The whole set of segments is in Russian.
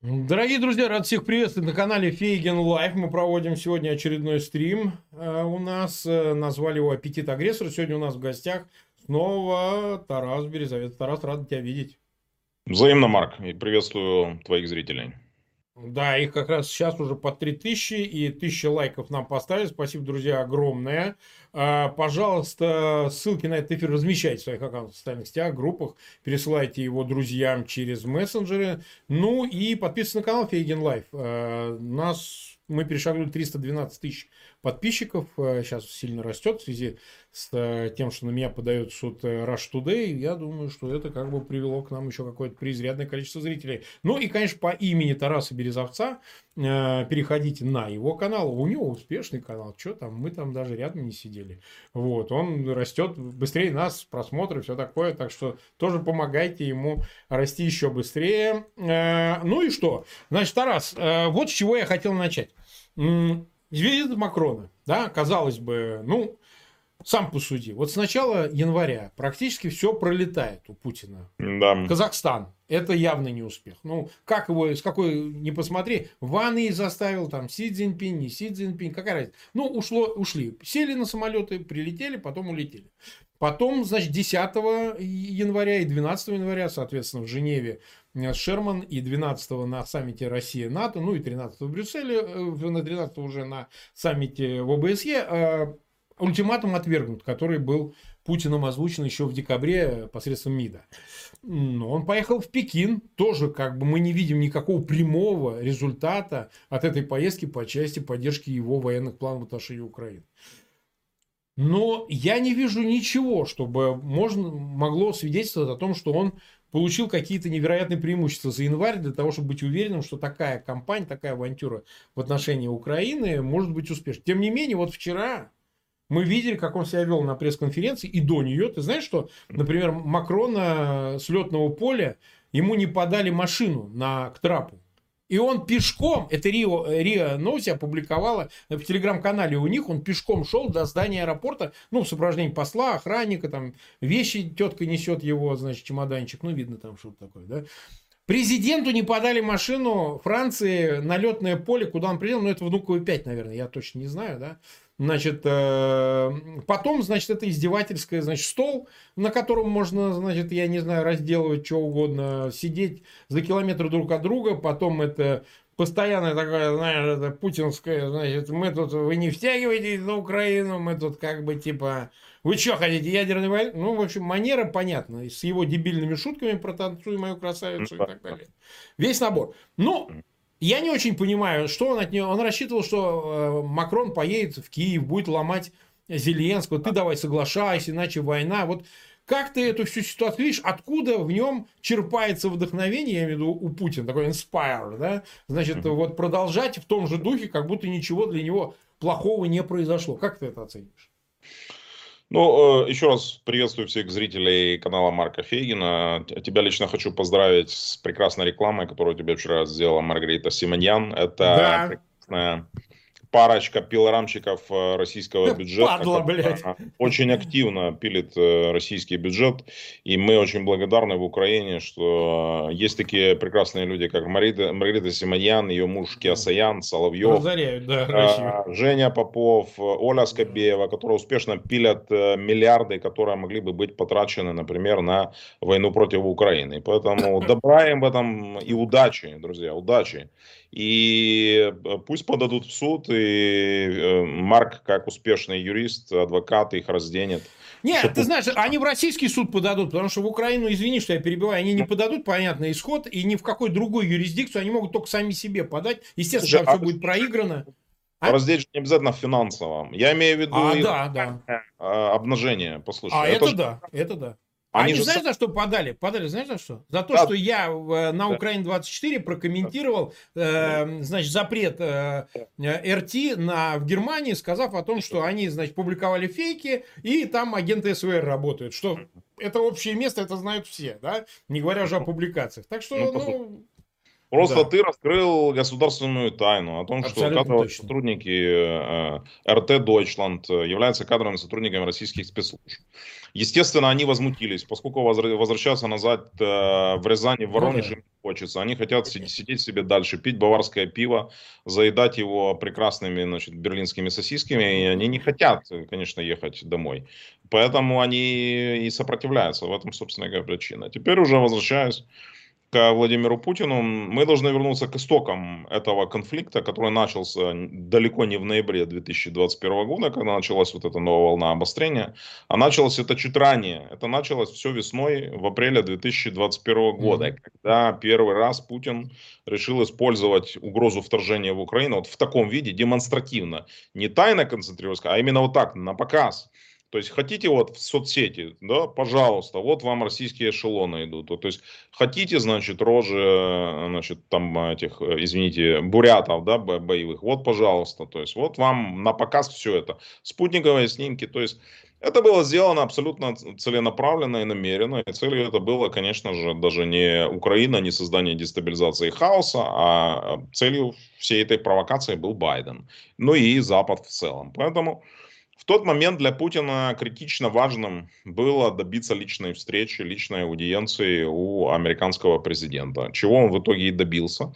Дорогие друзья, рад всех приветствовать на канале Фейгин Live. Мы проводим сегодня очередной стрим. Э, у нас э, назвали его «Аппетит агрессора». Сегодня у нас в гостях снова Тарас Березовец. Тарас, рад тебя видеть. Взаимно, Марк. И приветствую твоих зрителей. Да, их как раз сейчас уже по 3000 и 1000 лайков нам поставили. Спасибо, друзья, огромное. А, пожалуйста, ссылки на этот эфир размещайте в своих аккаунтах, в социальных сетях, группах. Пересылайте его друзьям через мессенджеры. Ну и подписывайтесь на канал Фейгин Live. А, нас мы перешагнули 312 тысяч подписчиков. Сейчас э, сильно растет в связи с э, тем, что на меня подает суд э, Russia Today. Я думаю, что это как бы привело к нам еще какое-то преизрядное количество зрителей. Ну и, конечно, по имени Тараса Березовца переходите на его канал. У него успешный канал. Что там? Мы там даже рядом не сидели. Вот. Он растет быстрее нас, просмотры, все такое. Так что тоже помогайте ему расти еще быстрее. Ну и что? Значит, Тарас, вот с чего я хотел начать. Визит Макрона, да, казалось бы, ну, сам посуди. Вот с начала января практически все пролетает у Путина. Да. Казахстан. Это явно не успех. Ну, как его, с какой не посмотри, Ваны заставил, там, Си Цзиньпинь, не Си Цзиньпинь, какая разница. Ну, ушло, ушли. Сели на самолеты, прилетели, потом улетели. Потом, значит, 10 января и 12 января, соответственно, в Женеве э, Шерман и 12 на саммите Россия-НАТО, ну и 13 в Брюсселе, э, на 13 уже на саммите в ОБСЕ, э, ультиматум отвергнут, который был Путиным озвучен еще в декабре посредством МИДа. Он поехал в Пекин, тоже как бы мы не видим никакого прямого результата от этой поездки по части поддержки его военных планов в отношении Украины. Но я не вижу ничего, чтобы можно, могло свидетельствовать о том, что он получил какие-то невероятные преимущества за январь для того, чтобы быть уверенным, что такая кампания, такая авантюра в отношении Украины может быть успешной. Тем не менее, вот вчера мы видели, как он себя вел на пресс-конференции и до нее. Ты знаешь, что, например, Макрона с летного поля ему не подали машину на, к трапу. И он пешком, это Рио, Рио Новости опубликовала в телеграм-канале у них, он пешком шел до здания аэропорта, ну, в сопровождении посла, охранника, там, вещи тетка несет его, значит, чемоданчик, ну, видно там что-то такое, да. Президенту не подали машину Франции на летное поле, куда он приехал, ну, это Внуково 5, наверное, я точно не знаю, да. Значит, э, потом, значит, это издевательское, значит, стол, на котором можно, значит, я не знаю, разделывать что угодно, сидеть за километр друг от друга, потом это постоянная такая, знаешь, это путинская, значит, мы тут, вы не втягиваетесь на Украину, мы тут как бы типа, вы что хотите, ядерный войны? Ну, в общем, манера понятна, с его дебильными шутками про танцуй мою красавицу и так далее. Весь набор. Ну, я не очень понимаю, что он от него... Он рассчитывал, что э, Макрон поедет в Киев, будет ломать Зеленского. Ты давай соглашайся, иначе война. Вот как ты эту всю ситуацию видишь? Откуда в нем черпается вдохновение, я имею в виду у Путина, такой inspire, да? Значит, mm-hmm. вот продолжать в том же духе, как будто ничего для него плохого не произошло. Как ты это оценишь? Ну, э, еще раз приветствую всех зрителей канала Марка Фейгина. Тебя лично хочу поздравить с прекрасной рекламой, которую тебе вчера сделала Маргарита Симоньян. Это да. прекрасная парочка пилорамщиков э, российского бюджета. Падла, блядь. Очень активно пилит э, российский бюджет. И мы очень благодарны в Украине, что есть такие прекрасные люди, как Маргарита, Маргарита Симоньян, ее муж Киасаян, Соловьев. Разоряют, да, э, Женя Попов, Оля Скобеева, которые успешно пилят миллиарды, которые могли бы быть потрачены, например, на войну против Украины. Поэтому добра им в этом и удачи, друзья, удачи. И пусть подадут в суд, и э, Марк, как успешный юрист, адвокат, их разденет. Нет, Чтобы... ты знаешь, они в российский суд подадут, потому что в Украину, извини, что я перебиваю, они не подадут, понятно, исход, и ни в какой другой юрисдикцию они могут только сами себе подать. Естественно, Слушай, там а... все будет проиграно. А? Раздеть не обязательно в финансовом. Я имею в виду а, да, да. А, обнажение, послушай. А, это, это да, это да. Они, Они же знаешь, за что подали? Подали, знаешь, за что? За то, да. что я на Украине 24 прокомментировал, э, значит, запрет э, РТ на, в Германии, сказав о том, что они, значит, публиковали фейки, и там агенты СВР работают. Что это общее место, это знают все, да? Не говоря уже о публикациях. Так что, ну, ну Просто да. ты раскрыл государственную тайну о том, Абсолютно что кадровые точно. сотрудники э, РТ Deutschland являются кадровыми сотрудниками российских спецслужб. Естественно, они возмутились, поскольку возвращаться назад э, в Рязани, в Воронеже ну, да. хочется. Они хотят сидеть себе дальше, пить баварское пиво, заедать его прекрасными значит, берлинскими сосисками. И они не хотят, конечно, ехать домой. Поэтому они и сопротивляются. В этом, собственно говоря, причина. Теперь уже возвращаюсь к Владимиру Путину, мы должны вернуться к истокам этого конфликта, который начался далеко не в ноябре 2021 года, когда началась вот эта новая волна обострения, а началось это чуть ранее. Это началось все весной, в апреле 2021 года, mm-hmm. когда первый раз Путин решил использовать угрозу вторжения в Украину вот в таком виде, демонстративно, не тайно концентрироваться, а именно вот так, на показ. То есть хотите вот в соцсети, да, пожалуйста, вот вам российские эшелоны идут. То есть хотите, значит, рожи, значит, там этих, извините, бурятов, да, боевых, вот, пожалуйста. То есть вот вам на показ все это. Спутниковые снимки, то есть это было сделано абсолютно целенаправленно и намеренно. И целью это было, конечно же, даже не Украина, не создание дестабилизации и хаоса, а целью всей этой провокации был Байден. Ну и Запад в целом. Поэтому в тот момент для Путина критично важным было добиться личной встречи, личной аудиенции у американского президента, чего он в итоге и добился.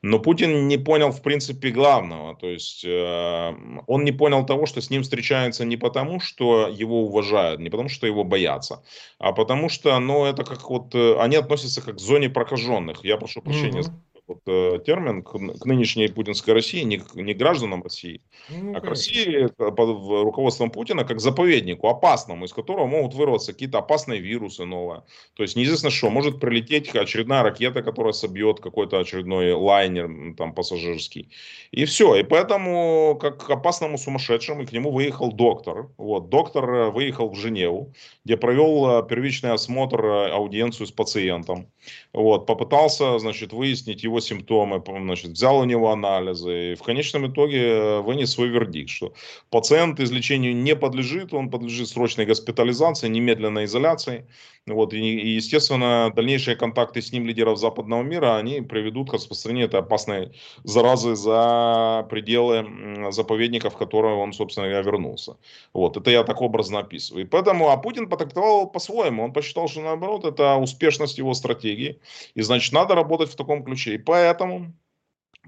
Но Путин не понял, в принципе, главного. То есть э, он не понял того, что с ним встречаются не потому, что его уважают, не потому, что его боятся, а потому что, ну, это как вот, э, они относятся как к зоне прокаженных. Я прошу прощения. Mm-hmm вот, э, термин к, к нынешней путинской России, не, не гражданам России, ну, а к России под руководством Путина как заповеднику опасному, из которого могут вырваться какие-то опасные вирусы новые. То есть неизвестно что, может прилететь очередная ракета, которая собьет какой-то очередной лайнер там пассажирский. И все. И поэтому как к опасному сумасшедшему к нему выехал доктор. Вот, доктор э, выехал в Женеву, где провел э, первичный осмотр, аудиенцию с пациентом. Вот, попытался, значит, выяснить его симптомы, значит, взял у него анализы и в конечном итоге э, вынес свой вердикт, что пациент излечению не подлежит, он подлежит срочной госпитализации, немедленной изоляции. Вот, и, естественно, дальнейшие контакты с ним лидеров западного мира, они приведут к распространению этой опасной заразы за пределы заповедников, в которые он, собственно говоря, вернулся. Вот, это я так образно описываю. И поэтому, а Путин потрактовал по-своему. Он посчитал, что наоборот, это успешность его стратегии. И значит, надо работать в таком ключе. И поэтому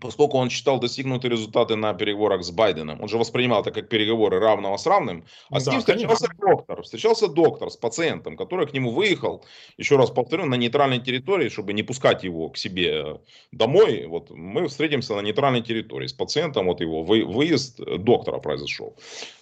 поскольку он считал достигнутые результаты на переговорах с Байденом, он же воспринимал это как переговоры равного с равным, а с ним встречался конечно. доктор, встречался доктор с пациентом, который к нему выехал, еще раз повторю, на нейтральной территории, чтобы не пускать его к себе домой, вот мы встретимся на нейтральной территории с пациентом, вот его вы, выезд доктора произошел.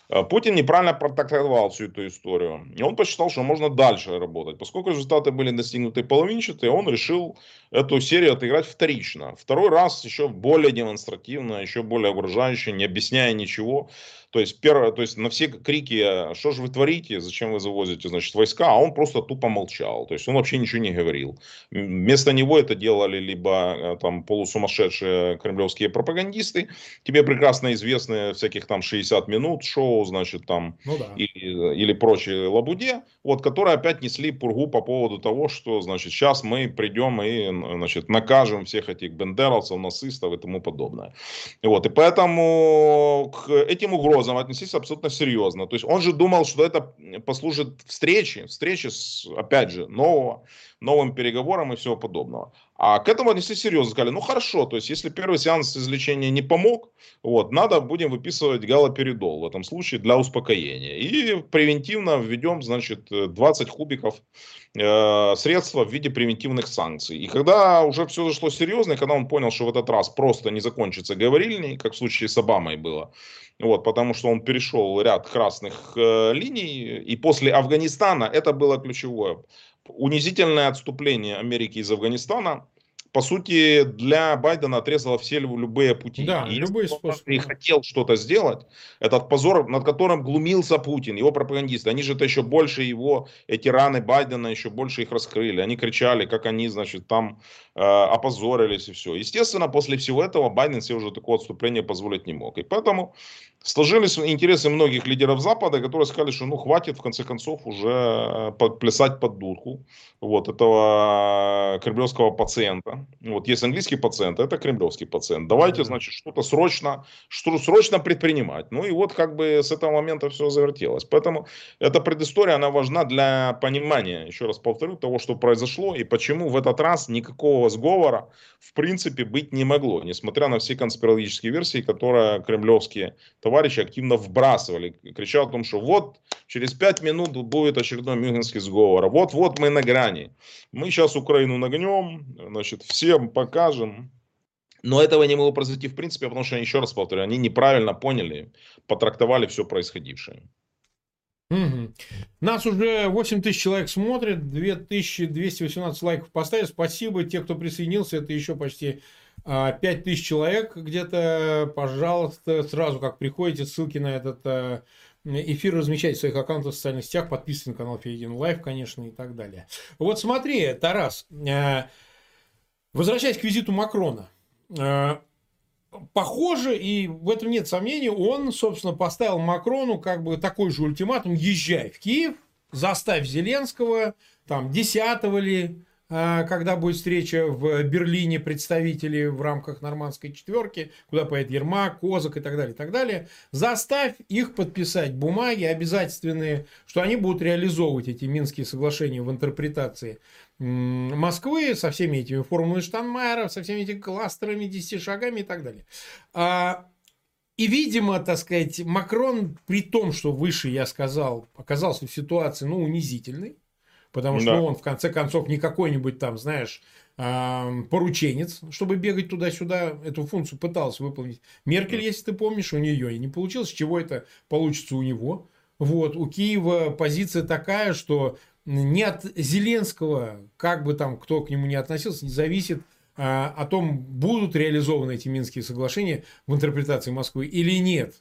Э, Путин неправильно протактовал всю эту историю. И он посчитал, что можно дальше работать. Поскольку результаты были достигнуты половинчатые, он решил эту серию отыграть вторично. Второй раз еще более демонстративно, еще более угрожающе, не объясняя ничего. То есть, первое, то есть на все крики, что же вы творите, зачем вы завозите значит, войска, а он просто тупо молчал. То есть он вообще ничего не говорил. Вместо него это делали либо э, там полусумасшедшие кремлевские пропагандисты, тебе прекрасно известны всяких там 60 минут шоу, значит, там, ну, да. или, или прочие лабуде, вот, которые опять несли пургу по поводу того, что, значит, сейчас мы придем и, значит, накажем всех этих бендеровцев, нацистов и тому подобное. Вот, и поэтому к этим угрозам угрозам отнестись абсолютно серьезно. То есть он же думал, что это послужит встрече, встрече с, опять же, нового, новым переговорам и всего подобного. А к этому отнеслись серьезно. Сказали, ну хорошо, то есть если первый сеанс излечения не помог, вот, надо будем выписывать галоперидол в этом случае для успокоения. И превентивно введем, значит, 20 кубиков э, средства в виде превентивных санкций. И когда уже все зашло серьезно, и когда он понял, что в этот раз просто не закончится говорильней, как в случае с Обамой было, вот, потому что он перешел ряд красных э, линий, и после Афганистана это было ключевое унизительное отступление Америки из Афганистана, по сути, для Байдена отрезало все любые пути. Да, и любые способы. И хотел что-то сделать, этот позор, над которым глумился Путин, его пропагандисты, они же это еще больше его, эти раны Байдена еще больше их раскрыли. Они кричали, как они, значит, там э, опозорились и все. Естественно, после всего этого Байден себе уже такое отступление позволить не мог. И поэтому Сложились интересы многих лидеров Запада, которые сказали, что ну хватит в конце концов уже плясать под дудку вот этого кремлевского пациента. Вот есть английский пациент, это кремлевский пациент. Давайте, значит, что-то срочно, что срочно предпринимать. Ну и вот как бы с этого момента все завертелось. Поэтому эта предыстория, она важна для понимания, еще раз повторю, того, что произошло и почему в этот раз никакого сговора в принципе быть не могло, несмотря на все конспирологические версии, которые кремлевские товарищи активно вбрасывали, кричал о том, что вот через пять минут будет очередной Мюнхенский сговор, вот-вот мы на грани, мы сейчас Украину нагнем, значит, всем покажем, но этого не могло произойти в принципе, потому что, еще раз повторю, они неправильно поняли, потрактовали все происходившее. Угу. Нас уже 8 тысяч человек смотрит, 2218 лайков поставили. Спасибо, те, кто присоединился, это еще почти 5 а, тысяч человек где-то, пожалуйста, сразу как приходите, ссылки на этот а, эфир размещайте в своих аккаунтах в социальных сетях, подписывайтесь на канал Фейгин Лайв, конечно, и так далее. Вот смотри, Тарас, а, возвращаясь к визиту Макрона, похоже, и в этом нет сомнений, он, собственно, поставил Макрону как бы такой же ультиматум, езжай в Киев, заставь Зеленского, там, 10 ли, когда будет встреча в Берлине представителей в рамках нормандской четверки, куда поедет Ермак, Козак и так далее, и так далее, заставь их подписать бумаги обязательные, что они будут реализовывать эти Минские соглашения в интерпретации Москвы со всеми этими формулами Штанмайера, со всеми этими кластерами, 10 шагами и так далее. А, и, видимо, так сказать, Макрон, при том, что выше я сказал, оказался в ситуации, ну, унизительной, Потому что да. он, в конце концов, не какой-нибудь там, знаешь, порученец, чтобы бегать туда-сюда, эту функцию пытался выполнить. Меркель, если ты помнишь, у нее и не получилось, чего это получится у него. Вот, у Киева позиция такая, что не от Зеленского, как бы там кто к нему не относился, не зависит а, о том, будут реализованы эти Минские соглашения в интерпретации Москвы или нет.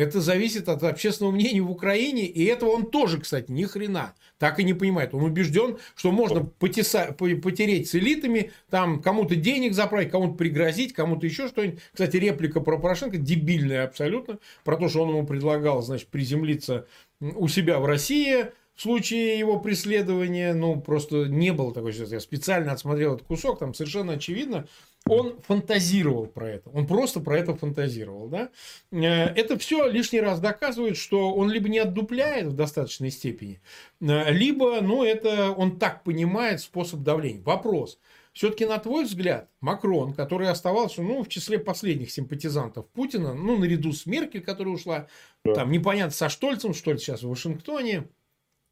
Это зависит от общественного мнения в Украине, и этого он тоже, кстати, ни хрена так и не понимает. Он убежден, что можно потеса, потереть с элитами, там кому-то денег заправить, кому-то пригрозить, кому-то еще что-нибудь. Кстати, реплика про Порошенко дебильная абсолютно, про то, что он ему предлагал, значит, приземлиться у себя в России, в случае его преследования, ну, просто не было такой ситуации. Я специально отсмотрел этот кусок, там совершенно очевидно, он фантазировал про это. Он просто про это фантазировал. Да? Э, это все лишний раз доказывает, что он либо не отдупляет в достаточной степени, э, либо ну, это он так понимает способ давления. Вопрос. Все-таки, на твой взгляд, Макрон, который оставался ну, в числе последних симпатизантов Путина, ну, наряду с Меркель, которая ушла, да. там непонятно со Штольцем, что ли, сейчас в Вашингтоне,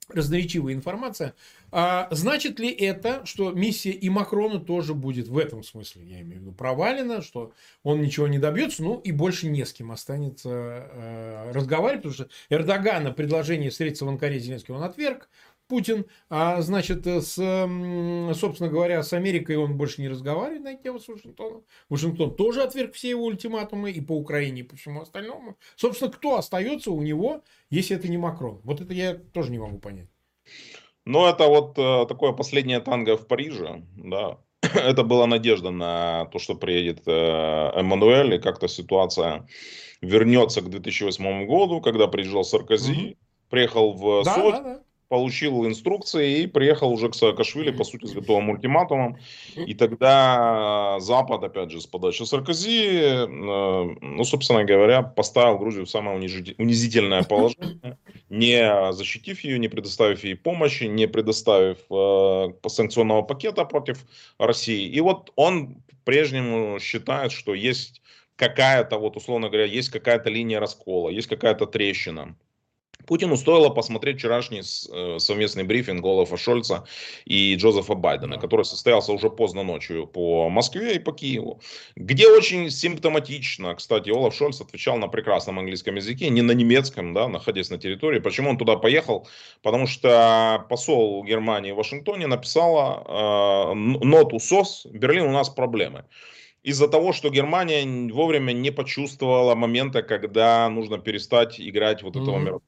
разноречивая информация. А значит ли это, что миссия и Макрона тоже будет в этом смысле, я имею в виду, провалена, что он ничего не добьется, ну и больше не с кем останется э, разговаривать, потому что Эрдогана предложение встретиться в Анкаре Зеленский он отверг, Путин, а значит, с, собственно говоря, с Америкой он больше не разговаривает на тему с Вашингтоном. Вашингтон тоже отверг все его ультиматумы и по Украине, и по всему остальному. Собственно, кто остается у него, если это не Макрон? Вот это я тоже не могу понять. Ну, это вот э, такое последнее танго в Париже, да. это была надежда на то, что приедет э, Эммануэль, и как-то ситуация вернется к 2008 году, когда приезжал Саркози, угу. приехал в да, Сочи, да, да получил инструкции и приехал уже к Саакашвили, по сути, с готовым ультиматумом. И тогда Запад, опять же, с подачи Саркози, э, ну, собственно говоря, поставил Грузию в самое унизительное положение, не защитив ее, не предоставив ей помощи, не предоставив э, санкционного пакета против России. И вот он прежнему считает, что есть какая-то, вот условно говоря, есть какая-то линия раскола, есть какая-то трещина. Путину стоило посмотреть вчерашний э, совместный брифинг Олафа Шольца и Джозефа Байдена, который состоялся уже поздно ночью по Москве и по Киеву, где очень симптоматично, кстати, Олаф Шольц отвечал на прекрасном английском языке, не на немецком, да, находясь на территории. Почему он туда поехал? Потому что посол Германии в Вашингтоне написала э, ноту СОС «Берлин, у нас проблемы» из-за того, что Германия вовремя не почувствовала момента, когда нужно перестать играть вот этого mm-hmm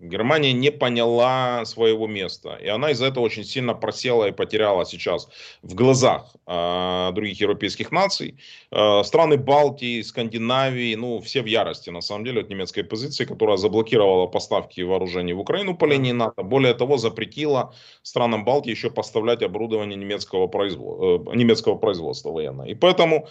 Германия не поняла своего места. И она из-за этого очень сильно просела и потеряла сейчас в глазах э, других европейских наций. Э, страны Балтии, Скандинавии, ну, все в ярости, на самом деле, от немецкой позиции, которая заблокировала поставки вооружений в Украину по линии НАТО. Более того, запретила странам Балтии еще поставлять оборудование немецкого, производ... э, немецкого производства военного. И поэтому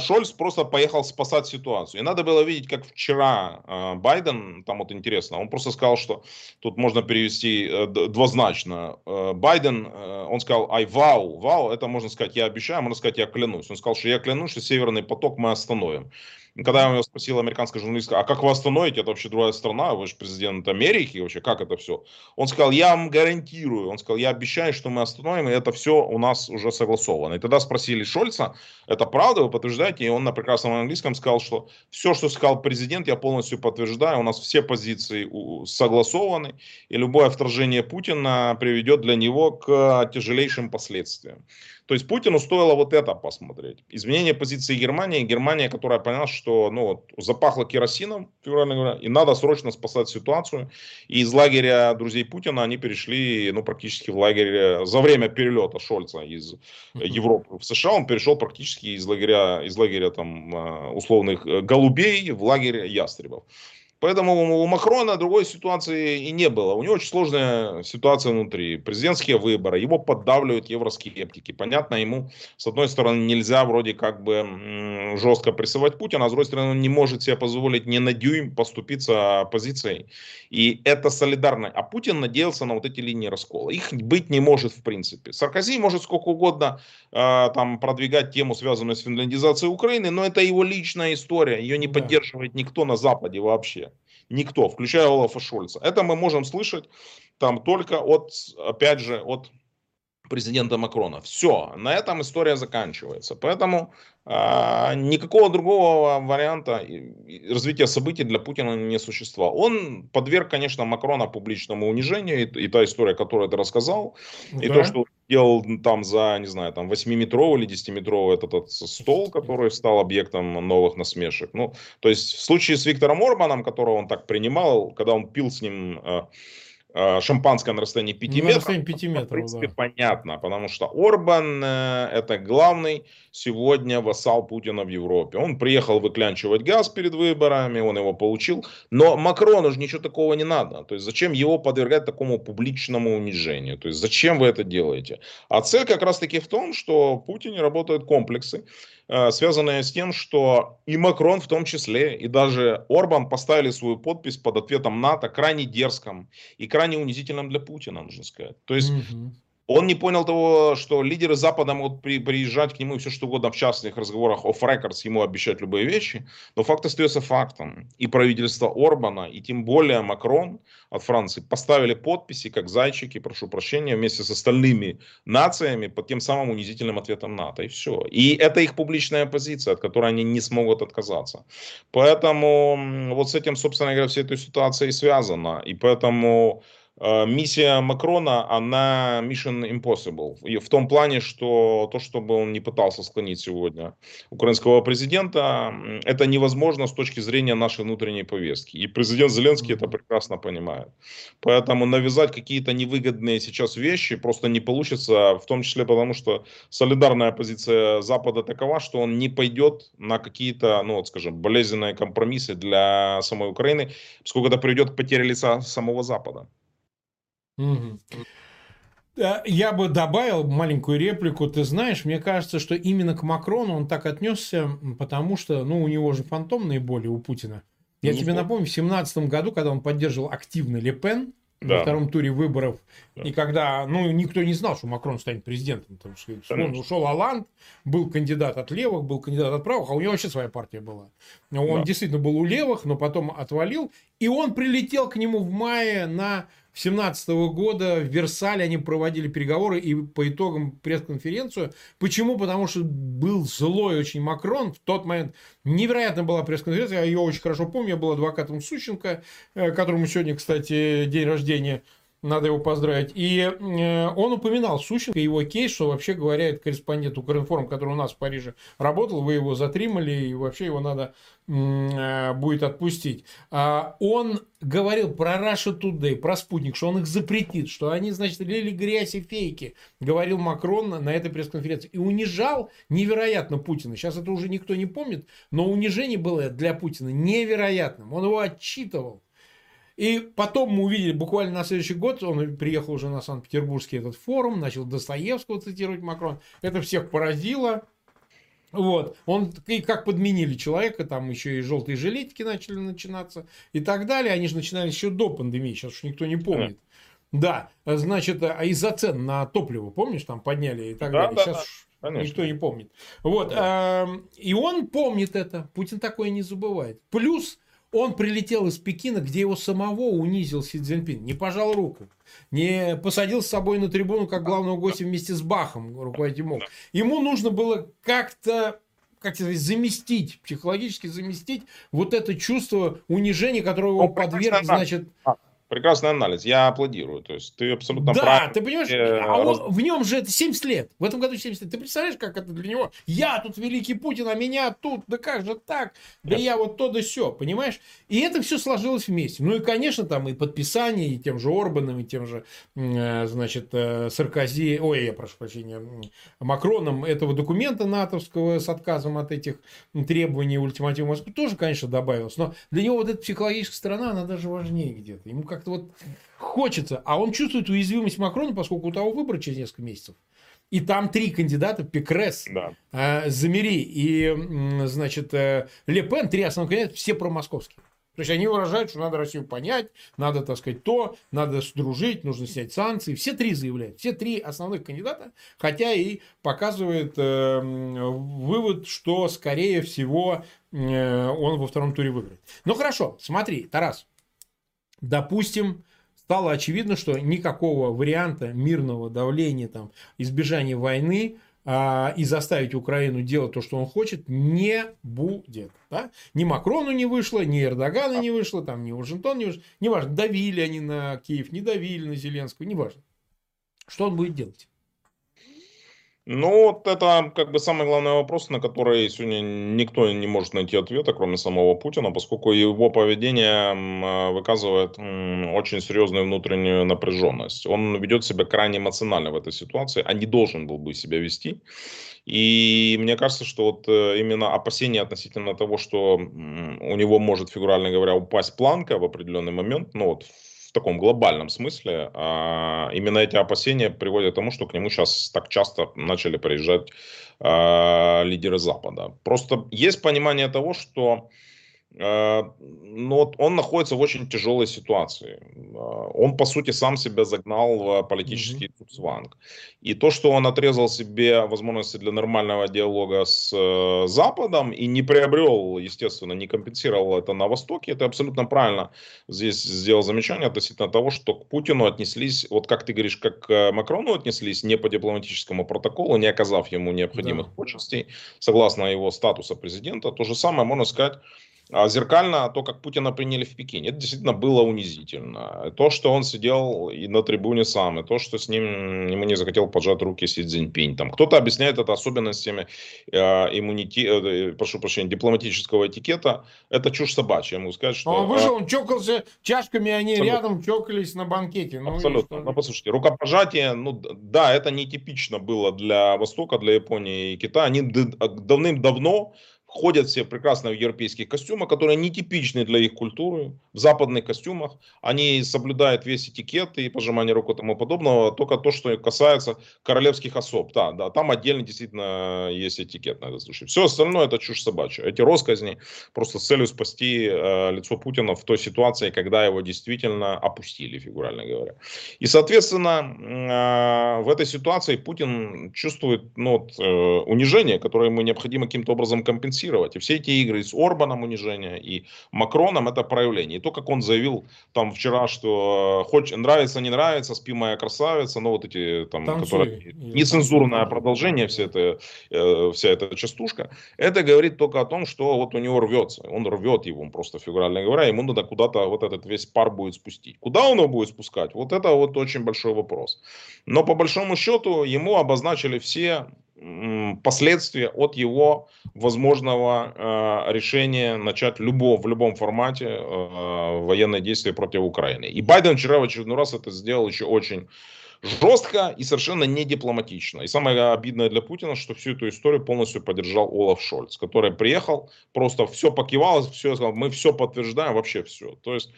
Шольц просто поехал спасать ситуацию. И надо было видеть, как вчера а, Байден, там вот интересно, он просто сказал, что тут можно перевести э, двузначно. Э, Байден, э, он сказал, ай, вау, вау, это можно сказать, я обещаю, можно сказать, я клянусь. Он сказал, что я клянусь, что Северный поток мы остановим. Когда я его спросил американская журналистка, а как вы остановите, это вообще другая страна, вы же президент Америки, вообще как это все? Он сказал, я вам гарантирую, он сказал, я обещаю, что мы остановим, и это все у нас уже согласовано. И тогда спросили Шольца, это правда, вы подтверждаете? И он на прекрасном английском сказал, что все, что сказал президент, я полностью подтверждаю, у нас все позиции согласованы, и любое вторжение Путина приведет для него к тяжелейшим последствиям. То есть Путину стоило вот это посмотреть. Изменение позиции Германии. Германия, которая поняла, что ну, вот, запахло керосином, говоря, и надо срочно спасать ситуацию. И из лагеря друзей Путина они перешли ну, практически в лагерь за время перелета Шольца из Европы в США. Он перешел практически из лагеря, из лагеря там, э, условных э, голубей в лагерь ястребов. Поэтому у Макрона другой ситуации и не было. У него очень сложная ситуация внутри. Президентские выборы, его поддавливают евроскептики. Понятно, ему, с одной стороны, нельзя вроде как бы жестко прессовать Путина, а с другой стороны, он не может себе позволить не на дюйм поступиться позицией. И это солидарно. А Путин надеялся на вот эти линии раскола. Их быть не может в принципе. Саркози может сколько угодно э, там продвигать тему, связанную с финляндизацией Украины, но это его личная история. Ее не да. поддерживает никто на Западе вообще. Никто, включая Олафа Шольца. Это мы можем слышать там только от, опять же, от президента Макрона. Все, на этом история заканчивается. Поэтому никакого другого варианта развития событий для Путина не существовало. Он подверг, конечно, Макрона публичному унижению, и, и та история, которую ты рассказал, да. и то, что делал там за, не знаю, там 8-метровый или 10-метровый этот, этот стол, который стал объектом новых насмешек. Ну, то есть в случае с Виктором Орбаном, которого он так принимал, когда он пил с ним Э, шампанское на расстоянии 5 на метров. Расстоянии 5 метров, в принципе, да. понятно, потому что Орбан э, это главный сегодня вассал Путина в Европе. Он приехал выклянчивать газ перед выборами, он его получил, но Макрону же ничего такого не надо. То есть зачем его подвергать такому публичному унижению? То есть зачем вы это делаете? А цель как раз таки в том, что в Путине работают комплексы, Э, связанная с тем, что и Макрон в том числе, и даже Орбан поставили свою подпись под ответом НАТО крайне дерзком и крайне унизительным для Путина, нужно сказать. То есть угу. Он не понял того, что лидеры Запада могут при, приезжать к нему и все что угодно в частных разговорах off records ему обещать любые вещи, но факт остается фактом. И правительство Орбана, и тем более Макрон от Франции поставили подписи, как зайчики, прошу прощения, вместе с остальными нациями под тем самым унизительным ответом НАТО. И все. И это их публичная позиция, от которой они не смогут отказаться. Поэтому вот с этим, собственно говоря, вся эта ситуация и связана. И поэтому миссия Макрона, она mission impossible. И в том плане, что то, что бы он не пытался склонить сегодня украинского президента, это невозможно с точки зрения нашей внутренней повестки. И президент Зеленский это прекрасно понимает. Поэтому навязать какие-то невыгодные сейчас вещи просто не получится, в том числе потому, что солидарная позиция Запада такова, что он не пойдет на какие-то, ну вот скажем, болезненные компромиссы для самой Украины, поскольку это приведет к потере лица самого Запада. Угу. Я бы добавил маленькую реплику. Ты знаешь, мне кажется, что именно к Макрону он так отнесся, потому что, ну, у него же фантомные боли у Путина. Я ну, тебе вот. напомню, в 2017 году, когда он поддерживал активно Ле Пен, да. во втором туре выборов, да. и когда, ну, никто не знал, что Макрон станет президентом, потому что он ушел Аланд, был кандидат от левых, был кандидат от правых, а у него вообще своя партия была. Он да. действительно был у левых, но потом отвалил, и он прилетел к нему в мае на 17 года в Версале они проводили переговоры и по итогам пресс-конференцию. Почему? Потому что был злой очень Макрон. В тот момент невероятно была пресс-конференция. Я ее очень хорошо помню. Я был адвокатом Сущенко, э, которому сегодня, кстати, день рождения. Надо его поздравить. И э, он упоминал Сущенко, его кейс, что вообще говоря, это корреспондент Укринформ, который у нас в Париже работал, вы его затримали, и вообще его надо э, будет отпустить. А он говорил про Russia Today, про спутник, что он их запретит, что они, значит, лили грязь и фейки, говорил Макрон на этой пресс-конференции. И унижал невероятно Путина. Сейчас это уже никто не помнит, но унижение было для Путина невероятным. Он его отчитывал. И потом мы увидели, буквально на следующий год, он приехал уже на Санкт-Петербургский этот форум, начал Достоевского цитировать Макрон. Это всех поразило. Вот. Он и как подменили человека, там еще и желтые жилетики начали начинаться и так далее. Они же начинали еще до пандемии, сейчас уж никто не помнит. Да, значит, а из-за цен на топливо, помнишь, там подняли и так да, далее. Да, сейчас да. никто не помнит. Вот. Да. И он помнит это. Путин такое не забывает. Плюс он прилетел из Пекина, где его самого унизил Си Цзиньпин. Не пожал руку. Не посадил с собой на трибуну как главного гостя вместе с Бахом, руководитель МОК. Ему нужно было как-то как сказать, заместить, психологически заместить вот это чувство унижения, которое его подверг, значит, Прекрасный анализ. Я аплодирую. То есть ты абсолютно да, прав. Да, ты понимаешь, а он, в нем же это 70 лет. В этом году 70 лет. Ты представляешь, как это для него? Я тут великий Путин, а меня тут. Да как же так? Да я вот то да все. Понимаешь? И это все сложилось вместе. Ну и, конечно, там и подписание, и тем же Орбаном, и тем же, э, значит, э, Саркози, ой, я прошу прощения, Макроном этого документа натовского с отказом от этих требований ультимативов Москвы тоже, конечно, добавилось. Но для него вот эта психологическая сторона, она даже важнее где-то. Ему как как-то вот хочется. А он чувствует уязвимость Макрона, поскольку у того выборы через несколько месяцев. И там три кандидата, Пикрес, да. э, Замери и, значит, э, Ле Пен, три основных кандидата, все промосковские. То есть они выражают, что надо Россию понять, надо, так сказать, то, надо дружить, нужно снять санкции. Все три заявляют, все три основных кандидата, хотя и показывает э, вывод, что, скорее всего, э, он во втором туре выиграет. Ну хорошо, смотри, Тарас, допустим, стало очевидно, что никакого варианта мирного давления, там, избежания войны а, и заставить Украину делать то, что он хочет, не будет. Да? Ни Макрону не вышло, ни Эрдогана не вышло, там, ни Вашингтон не вышло. Неважно, давили они на Киев, не давили на Зеленского, неважно. Что он будет делать? Ну, вот это как бы самый главный вопрос, на который сегодня никто не может найти ответа, кроме самого Путина, поскольку его поведение а, выказывает очень серьезную внутреннюю напряженность. Он ведет себя крайне эмоционально в этой ситуации, а не должен был бы себя вести. И мне кажется, что вот э, именно опасения относительно того, что у него может, фигурально говоря, упасть планка в определенный момент, ну вот таком глобальном смысле, а, именно эти опасения приводят к тому, что к нему сейчас так часто начали приезжать а, лидеры Запада. Просто есть понимание того, что но вот он находится в очень тяжелой ситуации. Э, он, по сути, сам себя загнал в политический mm И то, что он отрезал себе возможности для нормального диалога с э, Западом и не приобрел, естественно, не компенсировал это на Востоке, это абсолютно правильно здесь сделал замечание относительно того, что к Путину отнеслись, вот как ты говоришь, как к Макрону отнеслись, не по дипломатическому протоколу, не оказав ему необходимых да. почестей, согласно его статуса президента. То же самое можно сказать зеркально то, как Путина приняли в Пекине, это действительно было унизительно. То, что он сидел и на трибуне сам, и то, что с ним ему не захотел поджать руки Си Цзиньпинь. Там кто-то объясняет это особенностями э, иммунити... э, прошу прощения, дипломатического этикета. Это чушь собачья, я могу сказать, что... Он вышел, он чокался чашками, они Абсолютно. рядом чокались на банкете. Ну, Абсолютно. Ну, послушайте, рукопожатие, ну, да, это нетипично было для Востока, для Японии и Китая. Они давным-давно ходят все прекрасно в европейских костюмах, которые нетипичны для их культуры, в западных костюмах. Они соблюдают весь этикет и пожимание рук и тому подобного, только то, что касается королевских особ. Да, да, там отдельно действительно есть этикет на этот случай. Все остальное это чушь собачья. Эти росказни просто с целью спасти э, лицо Путина в той ситуации, когда его действительно опустили, фигурально говоря. И, соответственно, э, в этой ситуации Путин чувствует ну, вот, э, унижение, которое ему необходимо каким-то образом компенсировать компенсировать. И все эти игры с Орбаном унижения и Макроном это проявление. И то, как он заявил там вчера, что хоть нравится, не нравится, спи моя красавица, но вот эти там, Танцуй. которые нецензурное продолжение, вся эта, э, вся эта частушка, это говорит только о том, что вот у него рвется. Он рвет его, он просто фигурально говоря, ему надо куда-то вот этот весь пар будет спустить. Куда он его будет спускать? Вот это вот очень большой вопрос. Но по большому счету ему обозначили все последствия от его возможного э, решения начать любого, в любом формате э, военные действия против Украины. И Байден вчера в очередной раз это сделал еще очень жестко и совершенно не дипломатично. И самое обидное для Путина, что всю эту историю полностью поддержал Олаф Шольц, который приехал, просто все покивал, все сказал, мы все подтверждаем, вообще все. То есть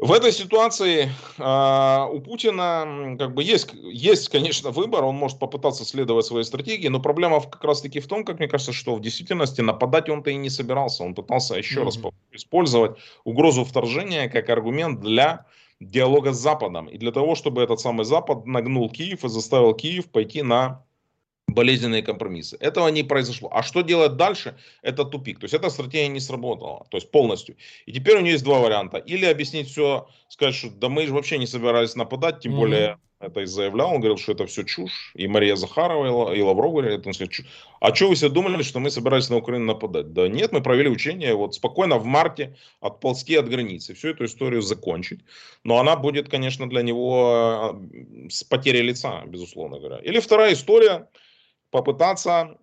в этой ситуации э, у Путина как бы есть, есть, конечно, выбор, он может попытаться следовать своей стратегии, но проблема как раз-таки в том, как мне кажется, что в действительности нападать он-то и не собирался, он пытался еще mm-hmm. раз использовать угрозу вторжения как аргумент для диалога с Западом и для того, чтобы этот самый Запад нагнул Киев и заставил Киев пойти на болезненные компромиссы. Этого не произошло. А что делать дальше? Это тупик. То есть эта стратегия не сработала. То есть полностью. И теперь у нее есть два варианта. Или объяснить все, сказать, что да мы же вообще не собирались нападать, тем mm-hmm. более это и заявлял, он говорил, что это все чушь. И Мария Захарова, и Лавров говорили, он сказал, а что вы все думали, что мы собирались на Украину нападать? Да нет, мы провели учение вот спокойно в марте отползти от границы, всю эту историю закончить. Но она будет, конечно, для него э, с потерей лица, безусловно говоря. Или вторая история, попытаться,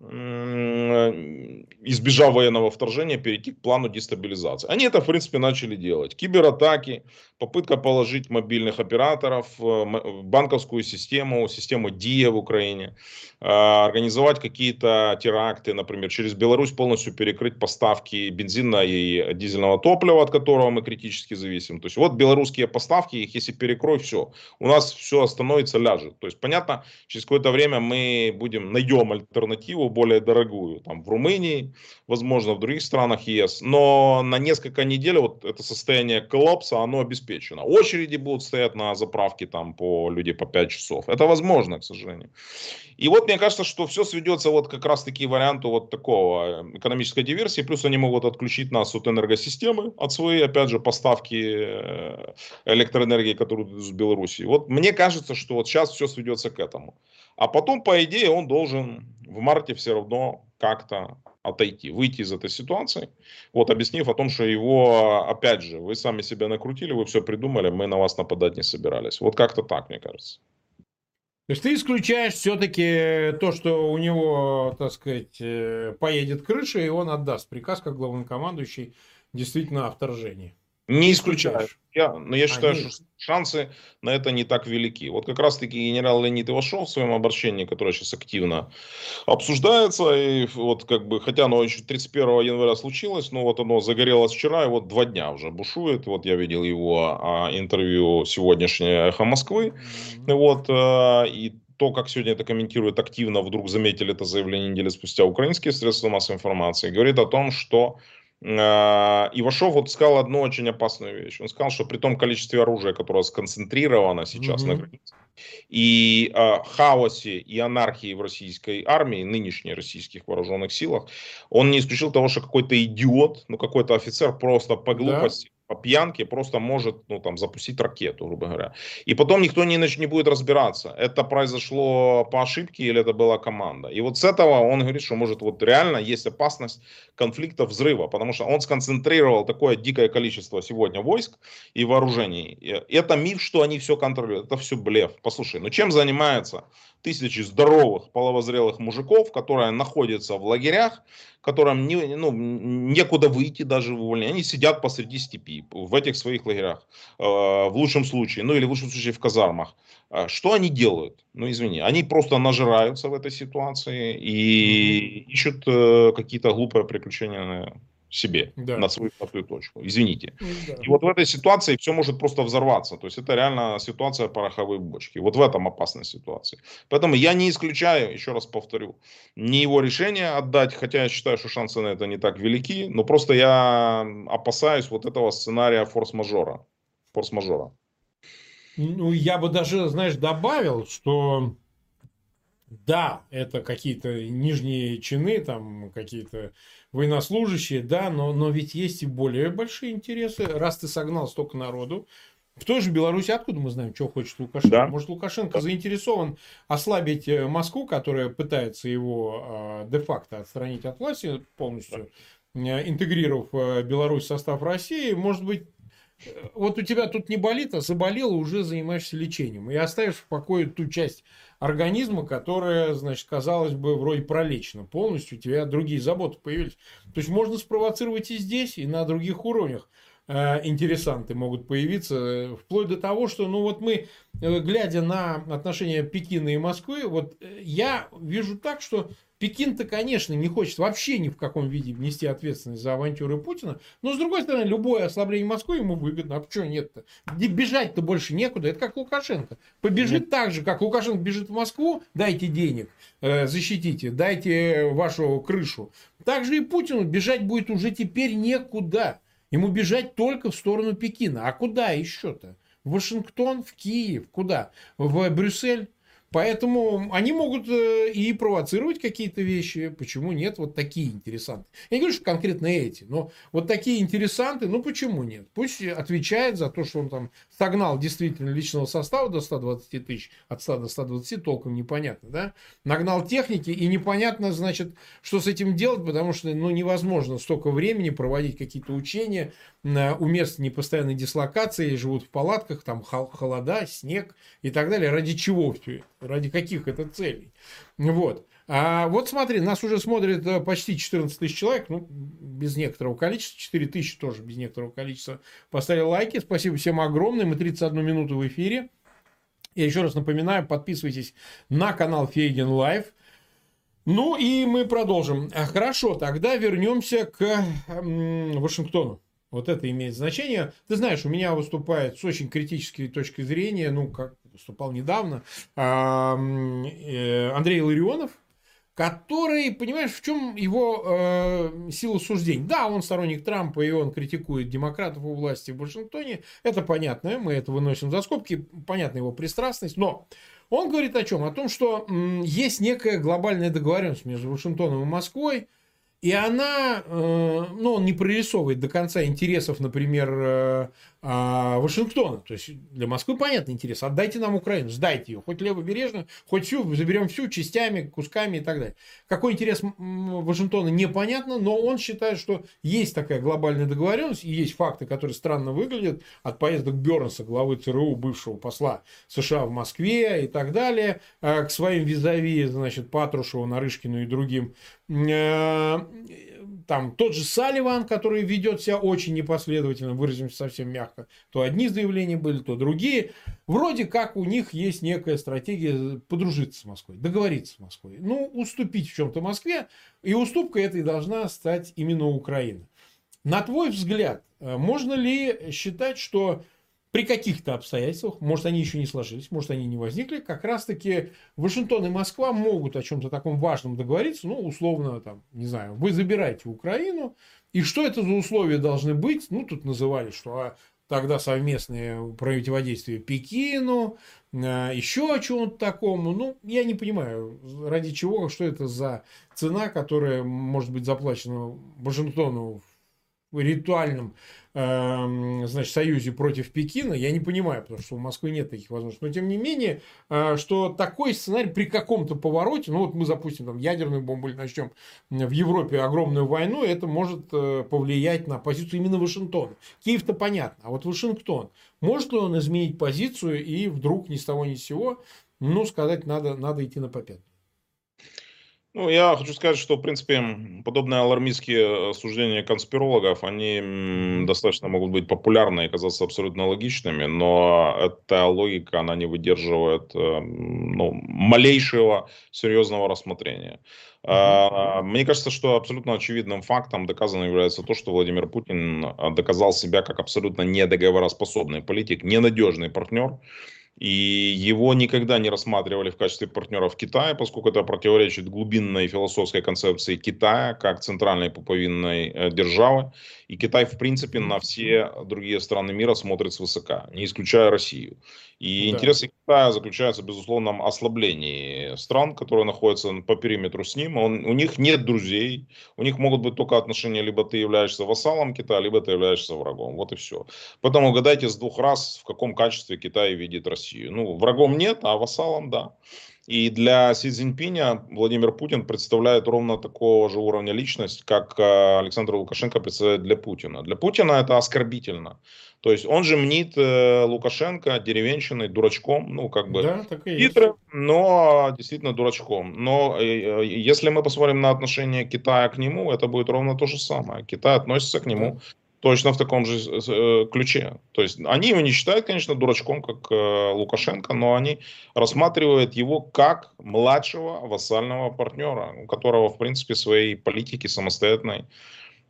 избежав военного вторжения, перейти к плану дестабилизации. Они это, в принципе, начали делать. Кибератаки, попытка положить мобильных операторов, э, банковскую систему, систему ДИА в Украине, э, организовать какие-то теракты, например, через Беларусь полностью перекрыть поставки бензина и дизельного топлива, от которого мы критически зависим. То есть вот белорусские поставки, их если перекрой, все, у нас все остановится, ляжет. То есть понятно, через какое-то время мы будем, найдем альтернативу более дорогую, там в Румынии, возможно, в других странах ЕС, но на несколько недель вот это состояние коллапса, оно обеспечено. Очереди будут стоять на заправке там по люди по 5 часов. Это возможно, к сожалению. И вот мне кажется, что все сведется вот как раз таки варианту вот такого э, экономической диверсии. Плюс они могут отключить нас от энергосистемы, от своей, опять же, поставки э, электроэнергии, которую из Беларуси. Вот мне кажется, что вот сейчас все сведется к этому. А потом, по идее, он должен в марте все равно как-то отойти, выйти из этой ситуации, вот объяснив о том, что его, опять же, вы сами себя накрутили, вы все придумали, мы на вас нападать не собирались. Вот как-то так, мне кажется. То есть ты исключаешь все-таки то, что у него, так сказать, э, поедет крыша, и он отдаст приказ, как главнокомандующий, действительно о вторжении. Не исключаю. Я, но я считаю, Они... что шансы на это не так велики. Вот как раз-таки генерал Леонид Ивашов в своем обращении, которое сейчас активно обсуждается, и вот как бы, хотя оно еще 31 января случилось, но вот оно загорелось вчера, и вот два дня уже бушует. Вот я видел его а, интервью сегодняшнее «Эхо Москвы». Mm-hmm. Вот, а, и то, как сегодня это комментирует активно, вдруг заметили это заявление недели спустя украинские средства массовой информации, говорит о том, что Ивашов вот сказал одну очень опасную вещь. Он сказал, что при том количестве оружия, которое сконцентрировано сейчас mm-hmm. на границе, и э, хаосе и анархии в российской армии, нынешней российских вооруженных силах, он не исключил того, что какой-то идиот, ну какой-то офицер просто по глупости по пьянке просто может ну, там, запустить ракету, грубо говоря. И потом никто не, не будет разбираться, это произошло по ошибке или это была команда. И вот с этого он говорит, что может вот реально есть опасность конфликта, взрыва, потому что он сконцентрировал такое дикое количество сегодня войск и вооружений. И это миф, что они все контролируют, это все блеф. Послушай, ну чем занимаются тысячи здоровых половозрелых мужиков, которые находятся в лагерях, которым не, ну, некуда выйти даже в увольнение. Они сидят посреди степи в этих своих лагерях, э, в лучшем случае, ну или в лучшем случае в казармах. Э, что они делают? Ну извини, они просто нажираются в этой ситуации и ищут э, какие-то глупые приключения себе да. на свою пятую точку. Извините. Да. И вот в этой ситуации все может просто взорваться. То есть это реально ситуация пороховой бочки. Вот в этом опасная ситуация. Поэтому я не исключаю, еще раз повторю, не его решение отдать, хотя я считаю, что шансы на это не так велики, но просто я опасаюсь вот этого сценария форс-мажора. Форс-мажора. Ну, я бы даже, знаешь, добавил, что Да, это какие-то нижние чины, там какие-то военнослужащие, да, но, но ведь есть и более большие интересы. Раз ты согнал столько народу, в той же Беларуси откуда мы знаем, что хочет Лукашенко? Да. Может, Лукашенко заинтересован ослабить э, Москву, которая пытается его э, де-факто отстранить от власти полностью, да. э, интегрировав э, Беларусь в состав России. Может быть, вот у тебя тут не болит, а заболело, уже занимаешься лечением. И оставишь в покое ту часть организма, которая, значит, казалось бы, вроде пролечена полностью, у тебя другие заботы появились. То есть можно спровоцировать и здесь, и на других уровнях. Э, интересанты могут появиться, э, вплоть до того, что, ну вот мы, э, глядя на отношения Пекина и Москвы, вот я вижу так, что Пекин-то, конечно, не хочет вообще ни в каком виде нести ответственность за авантюры Путина, но, с другой стороны, любое ослабление Москвы ему выгодно. А почему нет-то? Бежать-то больше некуда. Это как Лукашенко. Побежит mm. так же, как Лукашенко бежит в Москву, дайте денег, защитите, дайте вашу крышу. Так же и Путину бежать будет уже теперь некуда. Ему бежать только в сторону Пекина. А куда еще-то? В Вашингтон, в Киев, куда? В Брюссель? Поэтому они могут э, и провоцировать какие-то вещи. Почему нет? Вот такие интересанты. Я не говорю, что конкретно эти, но вот такие интересанты, ну почему нет? Пусть отвечает за то, что он там согнал действительно личного состава до 120 тысяч, от 100 до 120 толком непонятно, да? Нагнал техники и непонятно, значит, что с этим делать, потому что, ну, невозможно столько времени проводить какие-то учения, у мест непостоянной дислокации, живут в палатках, там холода, снег и так далее. Ради чего все это? Ради каких это целей? Вот. А вот смотри, нас уже смотрит э, почти 14 тысяч человек, ну, без некоторого количества, 4 тысячи тоже без некоторого количества поставили лайки. Спасибо всем огромное, мы 31 минуту в эфире. Я еще раз напоминаю, подписывайтесь на канал Фейгин Live. Ну и мы продолжим. Хорошо, тогда вернемся к Вашингтону. Вот это имеет значение. Ты знаешь, у меня выступает с очень критической точки зрения, ну, как выступал недавно, э, Андрей Ларионов, который, понимаешь, в чем его э, сила суждений. Да, он сторонник Трампа, и он критикует демократов у власти в Вашингтоне. Это понятно, мы это выносим за скобки, понятна его пристрастность, но он говорит о чем? О том, что м, есть некая глобальная договоренность между Вашингтоном и Москвой, и она, э, ну, он не прорисовывает до конца интересов, например, э, а, Вашингтона. То есть для Москвы понятный интерес. Отдайте нам Украину, сдайте ее. Хоть левобережную, хоть всю, заберем всю частями, кусками и так далее. Какой интерес Вашингтона, непонятно, но он считает, что есть такая глобальная договоренность, и есть факты, которые странно выглядят, от поездок Бернса, главы ЦРУ, бывшего посла США в Москве и так далее, э, к своим визави, значит, Патрушеву, Нарышкину и другим там тот же Салливан, который ведет себя очень непоследовательно, выразимся совсем мягко, то одни заявления были, то другие. Вроде как у них есть некая стратегия подружиться с Москвой, договориться с Москвой. Ну, уступить в чем-то Москве, и уступка этой должна стать именно Украина. На твой взгляд, э, можно ли считать, что при каких-то обстоятельствах, может, они еще не сложились, может, они не возникли, как раз-таки Вашингтон и Москва могут о чем-то таком важном договориться, ну, условно, там, не знаю, вы забираете Украину, и что это за условия должны быть? Ну, тут называли, что а, тогда совместное противодействие Пекину, а, еще чему-то такому. Ну, я не понимаю, ради чего, что это за цена, которая может быть заплачена Вашингтону ритуальном Эм, значит, союзе против Пекина, я не понимаю, потому что у Москвы нет таких возможностей. Но тем не менее, э, что такой сценарий при каком-то повороте, ну вот мы запустим там ядерную бомбу или начнем в Европе огромную войну, это может э, повлиять на позицию именно Вашингтона. Киев-то понятно, а вот Вашингтон, может ли он изменить позицию и вдруг ни с того ни с сего, ну, сказать, надо, надо идти на попятную? Ну, я хочу сказать, что, в принципе, подобные алармистские суждения конспирологов, они достаточно могут быть популярны и казаться абсолютно логичными, но эта логика, она не выдерживает э, ну, малейшего серьезного рассмотрения. Uh-huh. Мне кажется, что абсолютно очевидным фактом доказано является то, что Владимир Путин э, доказал себя как абсолютно недоговороспособный политик, ненадежный партнер, и его никогда не рассматривали в качестве партнера в Китае, поскольку это противоречит глубинной философской концепции Китая как центральной пуповинной э, державы. И Китай, в принципе, на все другие страны мира смотрит свысока, не исключая Россию. И да. интересы Китая заключаются, безусловно, в ослаблении стран, которые находятся по периметру с ним. Он, у них нет друзей, у них могут быть только отношения, либо ты являешься вассалом Китая, либо ты являешься врагом. Вот и все. Поэтому угадайте с двух раз, в каком качестве Китай видит Россию. Ну, врагом нет, а вассалом да. И для Си Цзиньпиня Владимир Путин представляет ровно такого же уровня личность, как э, Александр Лукашенко представляет для Путина. Для Путина это оскорбительно. То есть он же мнит э, Лукашенко деревенщиной, дурачком, ну как бы да, хитрым, но действительно дурачком. Но э, если мы посмотрим на отношение Китая к нему, это будет ровно то же самое. Китай относится к нему точно в таком же э, ключе. То есть они его не считают, конечно, дурачком, как э, Лукашенко, но они рассматривают его как младшего вассального партнера, у которого, в принципе, своей политики самостоятельной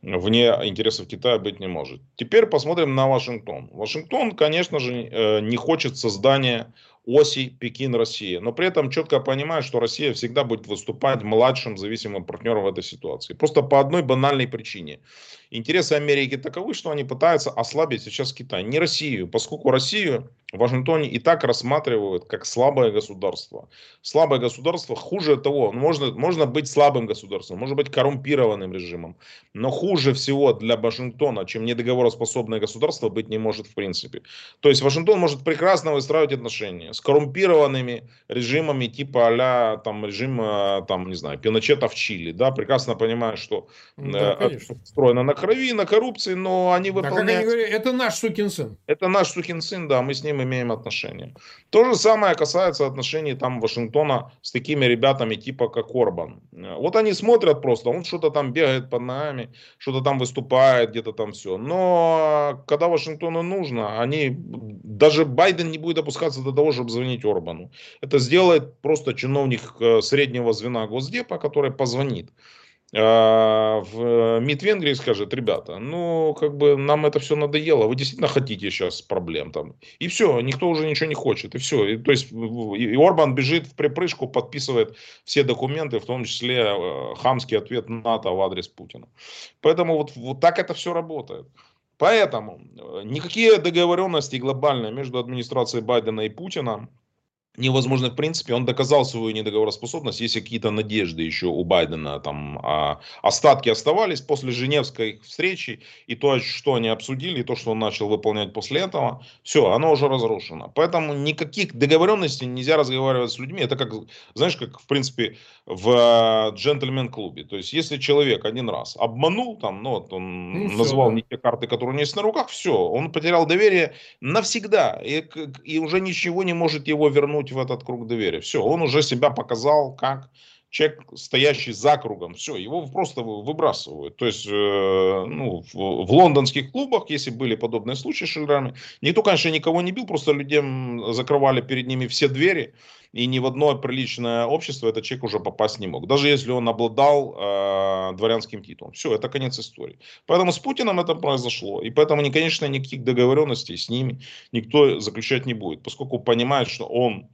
вне интересов Китая быть не может. Теперь посмотрим на Вашингтон. Вашингтон, конечно же, э, не хочет создания оси Пекин-Россия. Но при этом четко понимает, что Россия всегда будет выступать младшим зависимым партнером в этой ситуации. Просто по одной банальной причине. Интересы Америки таковы, что они пытаются ослабить сейчас Китай, не Россию, поскольку Россию в Вашингтоне и так рассматривают как слабое государство. Слабое государство хуже того, ну, можно, можно быть слабым государством, может быть коррумпированным режимом, но хуже всего для Вашингтона, чем недоговороспособное государство быть не может в принципе. То есть Вашингтон может прекрасно выстраивать отношения с коррумпированными режимами типа а там режима, там, не знаю, Пиночета в Чили, да, прекрасно понимая, что да, э, строено на крови, на коррупции, но они выполняют... Да, говорят, это наш сукин сын. Это наш сукин сын, да, мы с ним имеем отношения. То же самое касается отношений там Вашингтона с такими ребятами типа как Орбан. Вот они смотрят просто, он что-то там бегает под нами, что-то там выступает, где-то там все. Но когда Вашингтону нужно, они, даже Байден не будет опускаться до того, чтобы звонить Орбану. Это сделает просто чиновник э, среднего звена Госдепа, который позвонит. А, в МИД Венгрии скажет, ребята, ну, как бы нам это все надоело, вы действительно хотите сейчас проблем там. И все, никто уже ничего не хочет, и все. И, то есть и Орбан бежит в припрыжку, подписывает все документы, в том числе э, хамский ответ НАТО в адрес Путина. Поэтому вот, вот так это все работает. Поэтому э, никакие договоренности глобальные между администрацией Байдена и Путина невозможно в принципе. Он доказал свою недоговороспособность. Есть какие-то надежды еще у Байдена. Там а, остатки оставались после Женевской встречи. И то, что они обсудили, и то, что он начал выполнять после этого, все, оно уже разрушено. Поэтому никаких договоренностей нельзя разговаривать с людьми. Это как, знаешь, как в принципе в джентльмен-клубе. То есть, если человек один раз обманул, там, ну, вот он ну, назвал все, да. не те карты, которые у него есть на руках, все, он потерял доверие навсегда. И, и уже ничего не может его вернуть вернуть в этот круг доверия. Все, он уже себя показал как человек, стоящий за кругом. Все, его просто выбрасывают. То есть, э, ну, в, в лондонских клубах, если были подобные случаи с шиллерами, никто, конечно, никого не бил, просто людям закрывали перед ними все двери и ни в одно приличное общество этот человек уже попасть не мог. Даже если он обладал э, дворянским титулом. Все, это конец истории. Поэтому с Путиным это произошло. И поэтому, конечно, никаких договоренностей с ними никто заключать не будет. Поскольку понимает, что он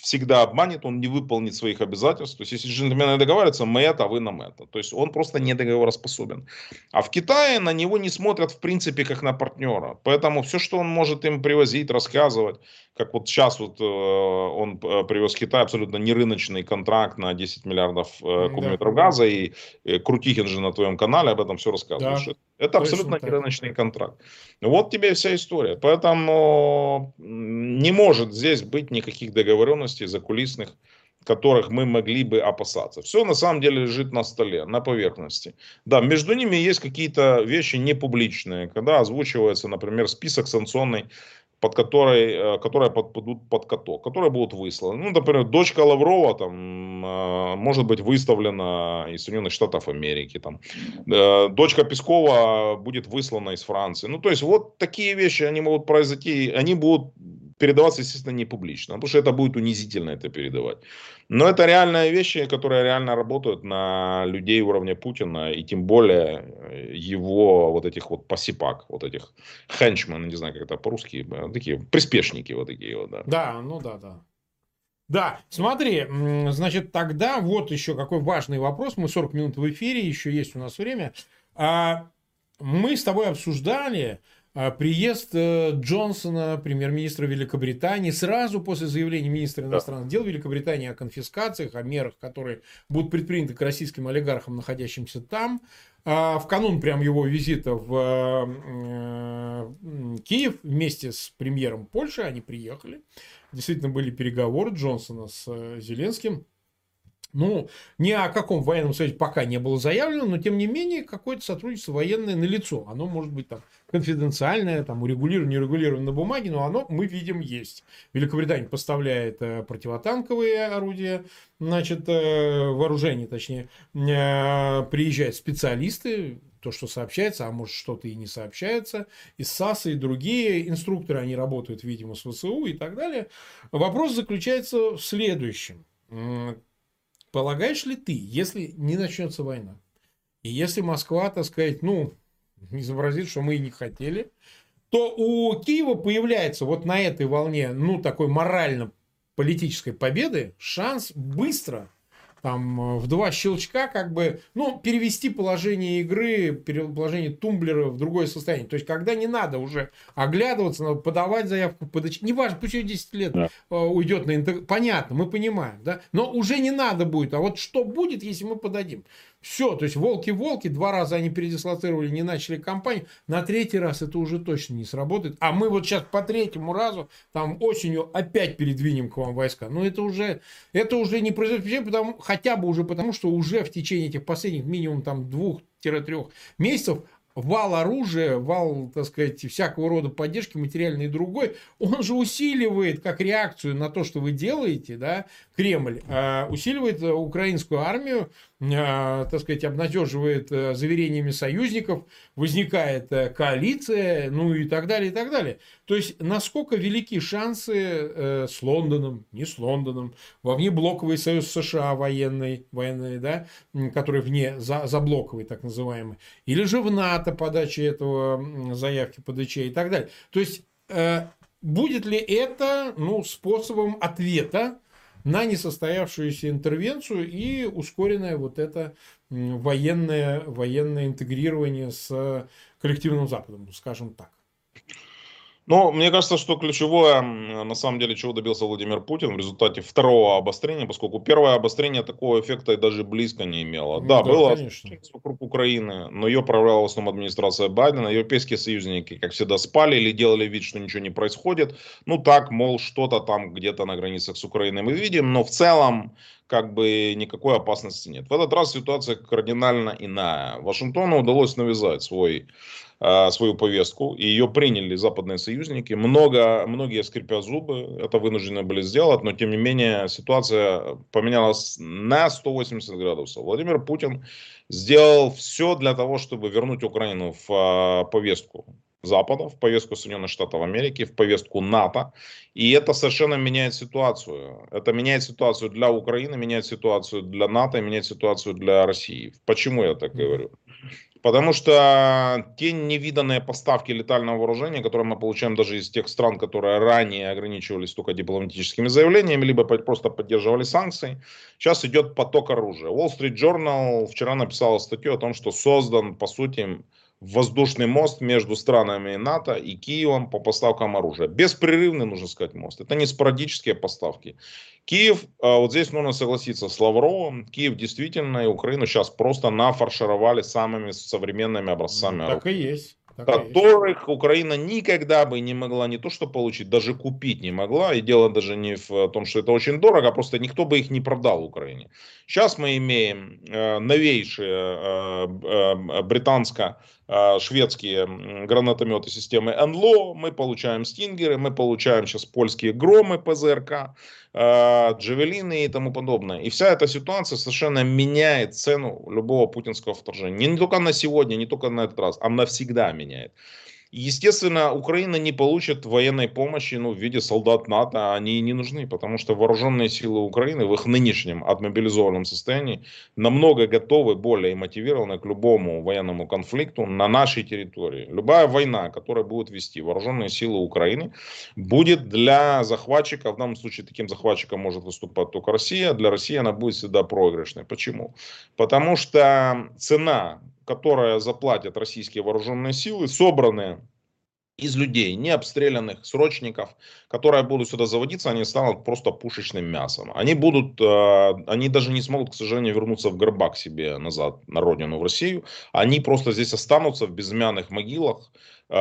всегда обманет, он не выполнит своих обязательств. То есть, если джентльмены договариваются, мы это, а вы нам это. То есть, он просто не договороспособен. А в Китае на него не смотрят, в принципе, как на партнера. Поэтому все, что он может им привозить, рассказывать, как вот сейчас вот э, он э, привез в Китай абсолютно нерыночный контракт на 10 миллиардов э, кубометров да. газа, и Крутихин же на твоем канале об этом все рассказывает. Да. Это абсолютно Точно так. контракт. Вот тебе вся история. Поэтому не может здесь быть никаких договоренностей закулисных, которых мы могли бы опасаться. Все на самом деле лежит на столе, на поверхности. Да, между ними есть какие-то вещи непубличные, когда озвучивается, например, список санкционный под которой, э, которые подпадут под каток, которые будут высланы. Ну, например, дочка Лаврова там э, может быть выставлена из Соединенных Штатов Америки, там, э, дочка Пескова будет выслана из Франции. Ну, то есть, вот такие вещи, они могут произойти, они будут передаваться, естественно, не публично, потому что это будет унизительно это передавать. Но это реальные вещи, которые реально работают на людей уровня Путина, и тем более э, его вот этих вот посипак, вот этих хенчмен, не знаю, как это по-русски, э, такие приспешники вот такие вот, да. Да, ну да, да. Да, смотри, значит, тогда вот еще какой важный вопрос. Мы 40 минут в эфире, еще есть у нас время. А, мы с тобой обсуждали, приезд э, Джонсона, премьер-министра Великобритании, сразу после заявления министра иностранных дел Великобритании о конфискациях, о мерах, которые будут предприняты к российским олигархам, находящимся там, а в канун прям его визита в э, Киев вместе с премьером Польши они приехали. Действительно были переговоры Джонсона с э, Зеленским. Ну, ни о каком военном союзе пока не было заявлено, но тем не менее какое-то сотрудничество военное налицо. Оно может быть там конфиденциальное, там урегулировано, урегулировано на бумаге, но оно, мы видим, есть. Великобритания поставляет э, противотанковые орудия, значит, э, вооружение, точнее, э, приезжают специалисты, то, что сообщается, а может что-то и не сообщается, и САСа, и другие инструкторы, они работают, видимо, с ВСУ и так далее. Вопрос заключается в следующем Полагаешь ли ты, если не начнется война, и если Москва, так сказать, ну, изобразит, что мы и не хотели, то у Киева появляется вот на этой волне, ну, такой морально-политической победы шанс быстро там э, в два щелчка как бы, ну, перевести положение игры, положение тумблера в другое состояние. То есть, когда не надо уже оглядываться, надо подавать заявку, подать, неважно, пусть ее 10 лет да. Э, уйдет на интернет, понятно, мы понимаем, да, но уже не надо будет, а вот что будет, если мы подадим? Все, то есть волки-волки, два раза они передислоцировали, не начали кампанию, на третий раз это уже точно не сработает. А мы вот сейчас по третьему разу, там осенью опять передвинем к вам войска. Но это уже, это уже не произойдет, потому, хотя бы уже потому, что уже в течение этих последних минимум там двух-трех месяцев вал оружия, вал, так сказать, всякого рода поддержки, материальной и другой, он же усиливает как реакцию на то, что вы делаете, да, Кремль, а, усиливает украинскую армию, так сказать, обнадеживает э, заверениями союзников, возникает э, коалиция, ну и так далее, и так далее. То есть, насколько велики шансы э, с Лондоном, не с Лондоном, во внеблоковый союз США военный, военный да, который вне, за, заблоковый так называемый, или же в НАТО подачи этого заявки ПДЧ и так далее. То есть, будет ли это ну, способом ответа на несостоявшуюся интервенцию и ускоренное вот это военное, военное интегрирование с коллективным Западом, скажем так. Ну, мне кажется, что ключевое, на самом деле, чего добился Владимир Путин в результате второго обострения, поскольку первое обострение такого эффекта и даже близко не имело. Ну, да, да, было конечно. вокруг Украины, но ее проявляла в основном администрация Байдена. Европейские союзники, как всегда, спали или делали вид, что ничего не происходит. Ну, так, мол, что-то там где-то на границах с Украиной мы видим, но в целом как бы никакой опасности нет. В этот раз ситуация кардинально иная. Вашингтону удалось навязать свой свою повестку, и ее приняли западные союзники. Много, многие, скрипя зубы, это вынуждены были сделать, но тем не менее ситуация поменялась на 180 градусов. Владимир Путин сделал все для того, чтобы вернуть Украину в а, повестку Запада, в повестку Соединенных Штатов Америки, в повестку НАТО. И это совершенно меняет ситуацию. Это меняет ситуацию для Украины, меняет ситуацию для НАТО, меняет ситуацию для России. Почему я так говорю? Потому что те невиданные поставки летального вооружения, которые мы получаем даже из тех стран, которые ранее ограничивались только дипломатическими заявлениями, либо просто поддерживали санкции, сейчас идет поток оружия. Wall Street Journal вчера написала статью о том, что создан, по сути, воздушный мост между странами НАТО и Киевом по поставкам оружия. Беспрерывный, нужно сказать, мост. Это не спорадические поставки. Киев, а, вот здесь нужно согласиться с Лавровым, Киев действительно и Украину сейчас просто нафаршировали самыми современными образцами. Так и есть которых Украина никогда бы не могла не то что получить, даже купить не могла. И дело даже не в том, что это очень дорого, а просто никто бы их не продал Украине. Сейчас мы имеем э, новейшие э, э, британско-шведские гранатометы системы НЛО, мы получаем стингеры, мы получаем сейчас польские громы ПЗРК, джавелины и тому подобное. И вся эта ситуация совершенно меняет цену любого путинского вторжения. Не только на сегодня, не только на этот раз, а навсегда меняет. Естественно, Украина не получит военной помощи ну, в виде солдат НАТО, они не нужны, потому что вооруженные силы Украины в их нынешнем отмобилизованном состоянии намного готовы, более мотивированы к любому военному конфликту на нашей территории. Любая война, которая будет вести вооруженные силы Украины, будет для захватчика, в данном случае таким захватчиком может выступать только Россия, для России она будет всегда проигрышной. Почему? Потому что цена которое заплатят российские вооруженные силы, собранные из людей, не обстрелянных срочников, которые будут сюда заводиться, они станут просто пушечным мясом. Они будут, э, они даже не смогут, к сожалению, вернуться в Горбак себе назад, на родину, в Россию. Они просто здесь останутся в безымянных могилах э,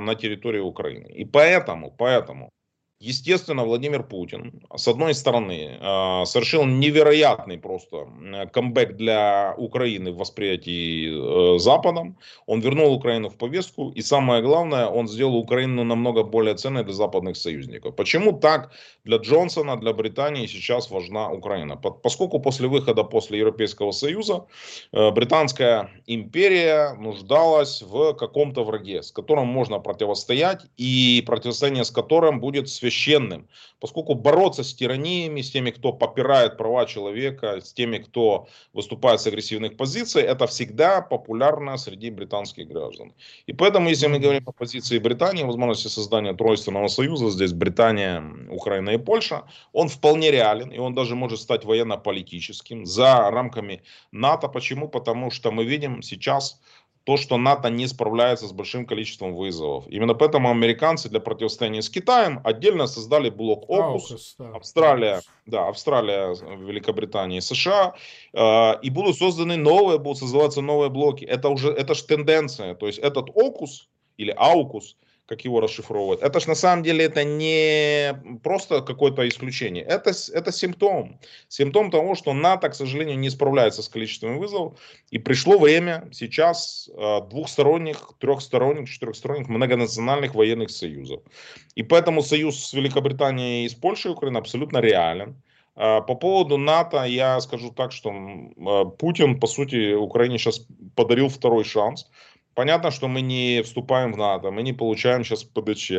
на территории Украины. И поэтому, поэтому Естественно, Владимир Путин, с одной стороны, э, совершил невероятный просто камбэк для Украины в восприятии э, Западом. Он вернул Украину в повестку. И самое главное, он сделал Украину намного более ценной для западных союзников. Почему так для Джонсона, для Британии сейчас важна Украина? Поскольку после выхода после Европейского Союза э, Британская империя нуждалась в каком-то враге, с которым можно противостоять и противостояние с которым будет связано священным, поскольку бороться с тираниями, с теми, кто попирает права человека, с теми, кто выступает с агрессивных позиций, это всегда популярно среди британских граждан. И поэтому, если мы говорим о позиции Британии, возможности создания тройственного союза, здесь Британия, Украина и Польша, он вполне реален, и он даже может стать военно-политическим за рамками НАТО. Почему? Потому что мы видим сейчас то, что НАТО не справляется с большим количеством вызовов. Именно поэтому американцы для противостояния с Китаем отдельно создали блок ОКУС, да. Австралия, да, Австралия, Великобритания и США, э, и будут созданы новые, будут создаваться новые блоки. Это уже, это же тенденция, то есть этот ОКУС или АУКУС, как его расшифровывают. Это же на самом деле это не просто какое-то исключение. Это, это симптом. Симптом того, что НАТО, к сожалению, не справляется с количеством вызовов. И пришло время сейчас э, двухсторонних, трехсторонних, четырехсторонних многонациональных военных союзов. И поэтому союз с Великобританией и с Польшей и Украиной абсолютно реален. Э, по поводу НАТО я скажу так, что э, Путин, по сути, Украине сейчас подарил второй шанс. Понятно, что мы не вступаем в НАТО, мы не получаем сейчас ПДЧ,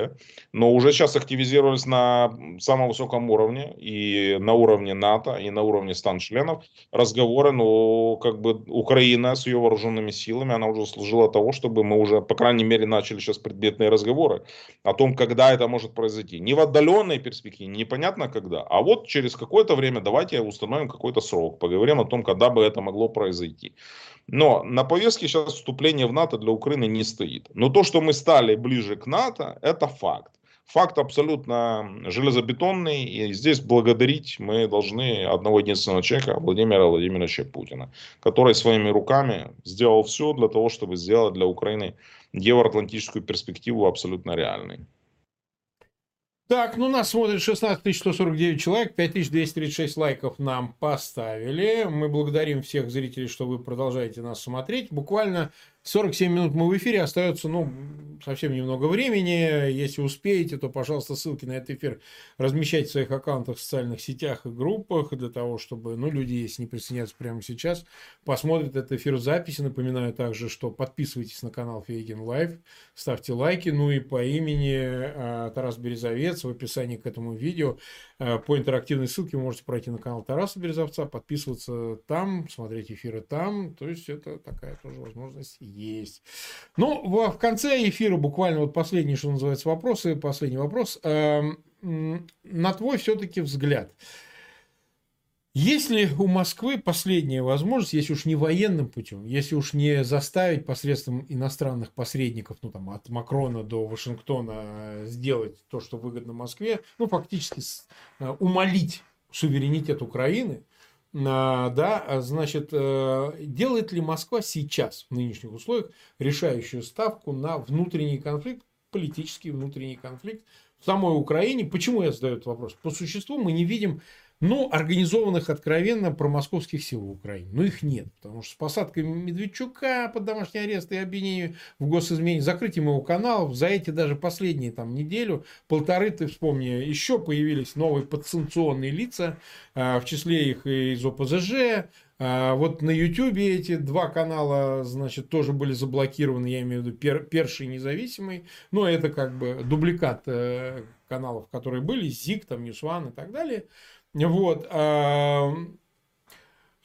но уже сейчас активизировались на самом высоком уровне, и на уровне НАТО, и на уровне стан-членов разговоры, ну, как бы Украина с ее вооруженными силами, она уже служила того, чтобы мы уже, по крайней мере, начали сейчас предметные разговоры о том, когда это может произойти. Не в отдаленной перспективе, непонятно когда, а вот через какое-то время давайте установим какой-то срок, поговорим о том, когда бы это могло произойти. Но на повестке сейчас вступление в НАТО для Украины не стоит. Но то, что мы стали ближе к НАТО, это факт. Факт абсолютно железобетонный, и здесь благодарить мы должны одного единственного человека, Владимира Владимировича Путина, который своими руками сделал все для того, чтобы сделать для Украины евроатлантическую перспективу абсолютно реальной. Так, ну нас смотрит 16 149 человек, 5236 лайков нам поставили. Мы благодарим всех зрителей, что вы продолжаете нас смотреть. Буквально 47 минут мы в эфире, остается, ну, совсем немного времени. Если успеете, то, пожалуйста, ссылки на этот эфир размещайте в своих аккаунтах в социальных сетях и группах, для того, чтобы, ну, люди, если не присоединяться прямо сейчас, посмотрят этот эфир в записи. Напоминаю также, что подписывайтесь на канал Фейгин Live, ставьте лайки, ну и по имени э, Тарас Березовец в описании к этому видео Э, по интерактивной ссылке вы можете пройти на канал Тараса Березовца, подписываться там, смотреть эфиры там. То есть это такая тоже возможность есть. Ну, в, конце эфира буквально вот последний, что называется, вопросы. Последний вопрос. Эм, на твой все-таки взгляд. Если у Москвы последняя возможность, если уж не военным путем, если уж не заставить посредством иностранных посредников, ну там от Макрона до Вашингтона э, сделать то, что выгодно Москве, ну фактически э, умолить суверенитет Украины, да, значит, делает ли Москва сейчас в нынешних условиях решающую ставку на внутренний конфликт, политический внутренний конфликт в самой Украине? Почему я задаю этот вопрос? По существу мы не видим ну, организованных откровенно промосковских сил в Украине. Но их нет. Потому что с посадкой Медведчука под домашний арест и обвинению в госизмене, закрытием его каналов, за эти даже последние там неделю, полторы, ты вспомни, еще появились новые подсанкционные лица, а, в числе их из ОПЗЖ, а, вот на Ютубе эти два канала, значит, тоже были заблокированы, я имею в виду пер, Перший независимый, но это как бы дубликат э, каналов, которые были, ЗИК, там, Ньюсван и так далее. Вот.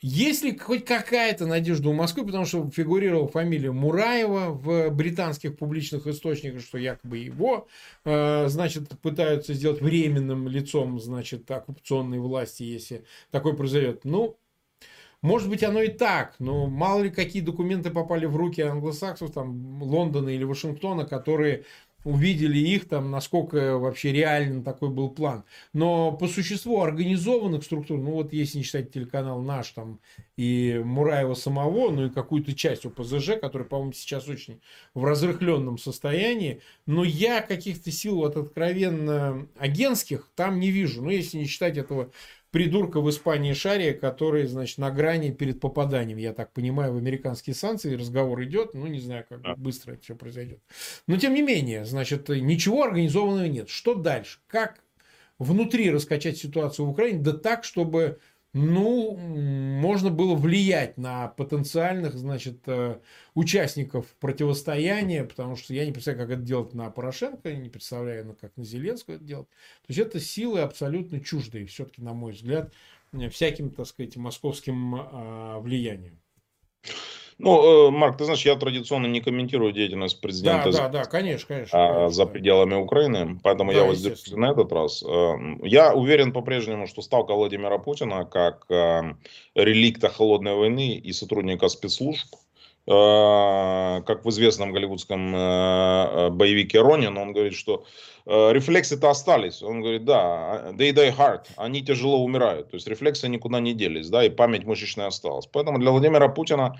Есть ли хоть какая-то надежда у Москвы, потому что фигурировала фамилия Мураева в британских публичных источниках, что якобы его, а, значит, пытаются сделать временным лицом, значит, оккупационной власти, если такое произойдет. Ну, может быть, оно и так, но мало ли какие документы попали в руки англосаксов, там, Лондона или Вашингтона, которые увидели их, там, насколько вообще реален такой был план. Но по существу организованных структур, ну вот если не считать телеканал наш там и Мураева самого, ну и какую-то часть ОПЗЖ, который, по-моему, сейчас очень в разрыхленном состоянии, но я каких-то сил вот откровенно агентских там не вижу. Ну, если не считать этого придурка в Испании Шария, который, значит, на грани перед попаданием, я так понимаю, в американские санкции, разговор идет, ну, не знаю, как быстро это все произойдет. Но, тем не менее, значит, ничего организованного нет. Что дальше? Как внутри раскачать ситуацию в Украине, да так, чтобы ну, можно было влиять на потенциальных, значит, э, участников противостояния, потому что я не представляю, как это делать на Порошенко, не представляю, как на Зеленского это делать. То есть, это силы абсолютно чуждые, все-таки, на мой взгляд, всяким, так сказать, московским а, влиянием. Ну, э, Марк, ты знаешь, я традиционно не комментирую деятельность президента да, за, да, да, конечно, конечно, конечно, за пределами Украины, поэтому да, я воздержусь на этот раз. Э, я уверен по-прежнему, что ставка Владимира Путина как э, реликта холодной войны и сотрудника спецслужб, как в известном голливудском боевике Ронин, он говорит, что Э, рефлексы-то остались. Он говорит, да, they die hard, они тяжело умирают. То есть рефлексы никуда не делись, да, и память мышечная осталась. Поэтому для Владимира Путина,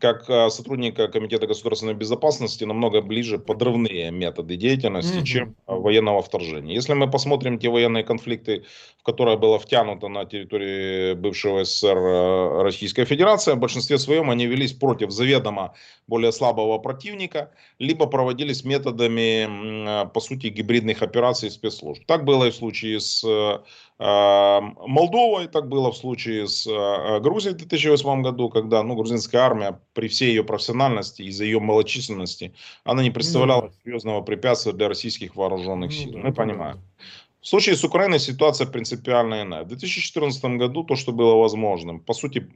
как э, сотрудника Комитета государственной безопасности, намного ближе подрывные методы деятельности, mm-hmm. чем военного вторжения. Если мы посмотрим те военные конфликты, в которые было втянуто на территории бывшего СССР э, Российская Федерация, в большинстве своем они велись против заведомо более слабого противника, либо проводились методами, по сути, гибридных операций спецслужб. Так было и в случае с э, э, Молдовой, так было в случае с э, Грузией в 2008 году, когда ну, грузинская армия при всей ее профессиональности, из-за ее малочисленности, она не представляла ну, серьезного препятствия для российских вооруженных ну, сил. Да, Мы понимаем. Да. В случае с Украиной ситуация принципиально иная. В 2014 году то, что было возможным, по сути,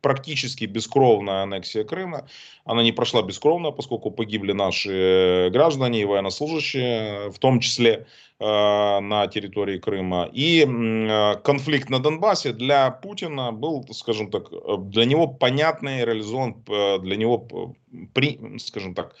практически бескровная аннексия Крыма, она не прошла бескровно, поскольку погибли наши э, граждане и военнослужащие, в том числе э, на территории Крыма. И э, конфликт на Донбассе для Путина был, скажем так, для него понятный, реализован, для него, при, скажем так,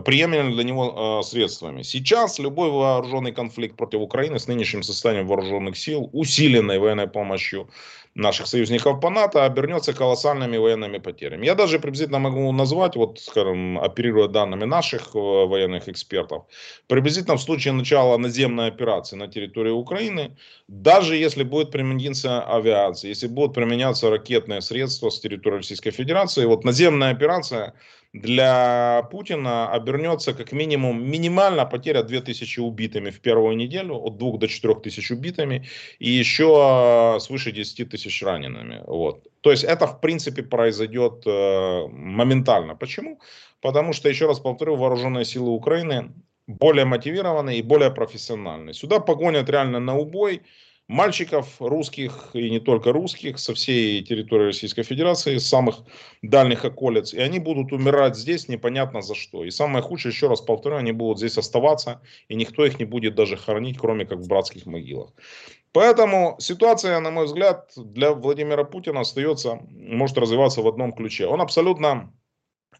приемлемыми для него э, средствами. Сейчас любой вооруженный конфликт против Украины с нынешним состоянием вооруженных сил, усиленной военной помощью наших союзников по НАТО, обернется колоссальными военными потерями. Я даже приблизительно могу назвать, вот, скажем, оперируя данными наших э, военных экспертов, приблизительно в случае начала наземной операции на территории Украины, даже если будет применяться авиация, если будут применяться ракетные средства с территории Российской Федерации, вот наземная операция для Путина обернется как минимум минимально потеря 2000 убитыми в первую неделю, от 2 до 4 тысяч убитыми, и еще свыше 10 тысяч ранеными. Вот. То есть это в принципе произойдет э, моментально. Почему? Потому что, еще раз повторю, вооруженные силы Украины более мотивированы и более профессиональны. Сюда погонят реально на убой мальчиков русских и не только русских со всей территории Российской Федерации, с самых дальних околиц. И они будут умирать здесь непонятно за что. И самое худшее, еще раз повторю, они будут здесь оставаться, и никто их не будет даже хоронить, кроме как в братских могилах. Поэтому ситуация, на мой взгляд, для Владимира Путина остается, может развиваться в одном ключе. Он абсолютно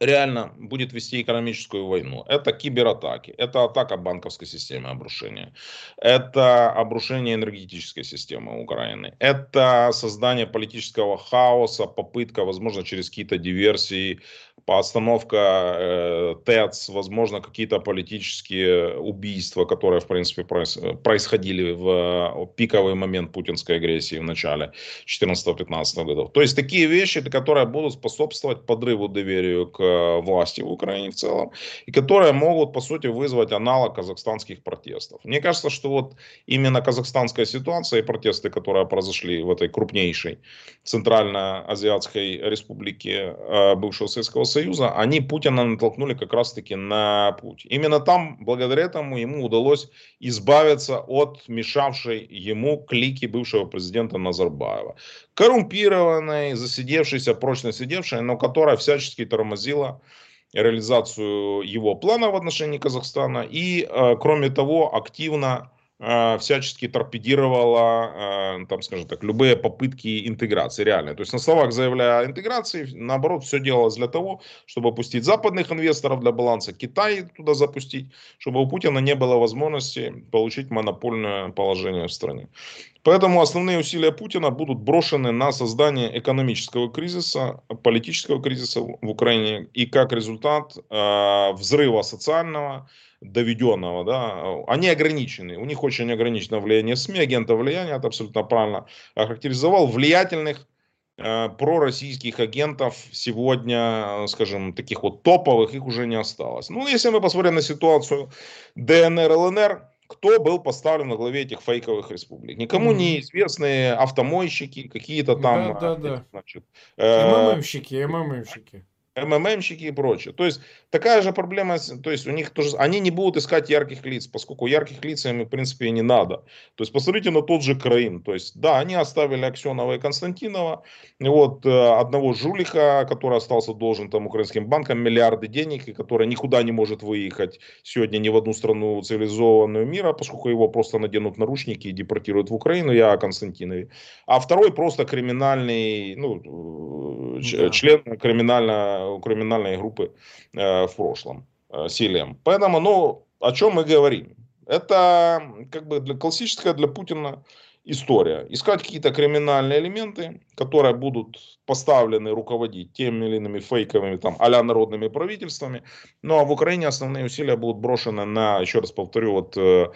реально будет вести экономическую войну. Это кибератаки, это атака банковской системы обрушения, это обрушение энергетической системы Украины, это создание политического хаоса, попытка, возможно, через какие-то диверсии постановка э, ТЭЦ, возможно, какие-то политические убийства, которые, в принципе, происходили в э, пиковый момент путинской агрессии в начале 2014-2015 годов. То есть такие вещи, которые будут способствовать подрыву доверия к власти в Украине в целом, и которые могут, по сути, вызвать аналог казахстанских протестов. Мне кажется, что вот именно казахстанская ситуация и протесты, которые произошли в этой крупнейшей Центральноазиатской республике э, бывшего Советского Союза, они Путина натолкнули как раз-таки на путь. Именно там, благодаря этому, ему удалось избавиться от мешавшей ему клики бывшего президента Назарбаева. Коррумпированной, засидевшейся, прочно сидевшей, но которая всячески тормозила реализацию его плана в отношении Казахстана и, э, кроме того, активно э, всячески торпедировала, э, там, скажем так, любые попытки интеграции реальные. То есть на словах заявляя о интеграции, наоборот, все делалось для того, чтобы пустить западных инвесторов для баланса, Китай туда запустить, чтобы у Путина не было возможности получить монопольное положение в стране. Поэтому основные усилия Путина будут брошены на создание экономического кризиса, политического кризиса в Украине и как результат э, взрыва социального, доведенного, да, они ограничены, у них очень ограничено влияние СМИ, агентов влияния, это абсолютно правильно охарактеризовал, влиятельных э, пророссийских агентов сегодня, скажем, таких вот топовых, их уже не осталось. Ну, если мы посмотрим на ситуацию ДНР, ЛНР, кто был поставлен на главе этих фейковых республик. Никому mm-hmm. неизвестные автомойщики, какие-то там... Да, да, да. Значит, э, МММщики, МММщики. МММщики и прочее. То есть такая же проблема, то есть у них тоже, они не будут искать ярких лиц, поскольку ярких лиц им в принципе и не надо. То есть посмотрите на тот же Крым. То есть да, они оставили Аксенова и Константинова, вот э, одного жулика, который остался должен там украинским банкам миллиарды денег, и который никуда не может выехать сегодня ни в одну страну цивилизованную мира, поскольку его просто наденут наручники и депортируют в Украину, я о Константинове. А второй просто криминальный, ну, да. член криминального криминальной группы э, в прошлом, э, Силием. Поэтому, ну, о чем мы говорим? Это как бы для, классическая для Путина история. Искать какие-то криминальные элементы, которые будут поставлены руководить теми или иными фейковыми там а народными правительствами. Ну а в Украине основные усилия будут брошены на, еще раз повторю, вот э,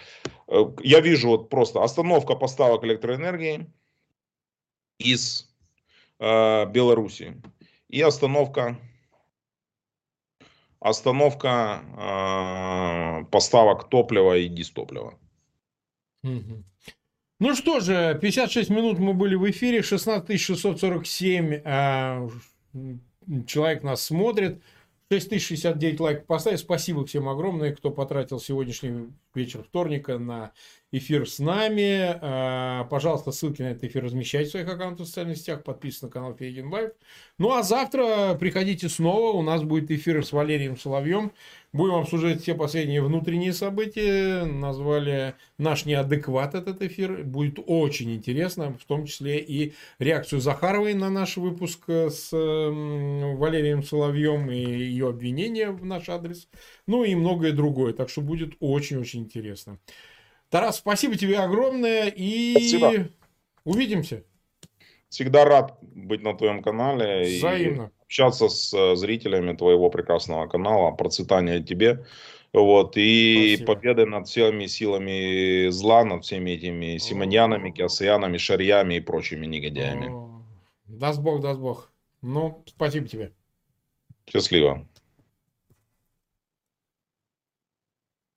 э, я вижу вот просто остановка поставок электроэнергии из э, Белоруссии и остановка остановка э, поставок топлива и дистоплива. Ну что же, 56 минут мы были в эфире, 16 647 э, человек нас смотрит. 6069 лайков поставить. Спасибо всем огромное, кто потратил сегодняшний вечер вторника на эфир с нами. А, пожалуйста, ссылки на этот эфир размещайте в своих аккаунтах в социальных сетях. Подписывайтесь на канал Фейгин Live. Ну а завтра приходите снова. У нас будет эфир с Валерием Соловьем. Будем обсуждать все последние внутренние события. Назвали наш неадекват этот эфир. Будет очень интересно, в том числе и реакцию Захаровой на наш выпуск с Валерием Соловьем и ее обвинения в наш адрес. Ну и многое другое. Так что будет очень-очень интересно. Тарас, спасибо тебе огромное и спасибо. увидимся. Всегда рад быть на твоем канале. Взаимно. И общаться с э, зрителями твоего прекрасного канала. Процветания тебе. Вот, и Спасибо. победы над всеми силами зла, над всеми этими симонянами, кеосаянами, шарьями и прочими негодяями. Даст Бог, даст Бог. Ну, спасибо тебе. Счастливо.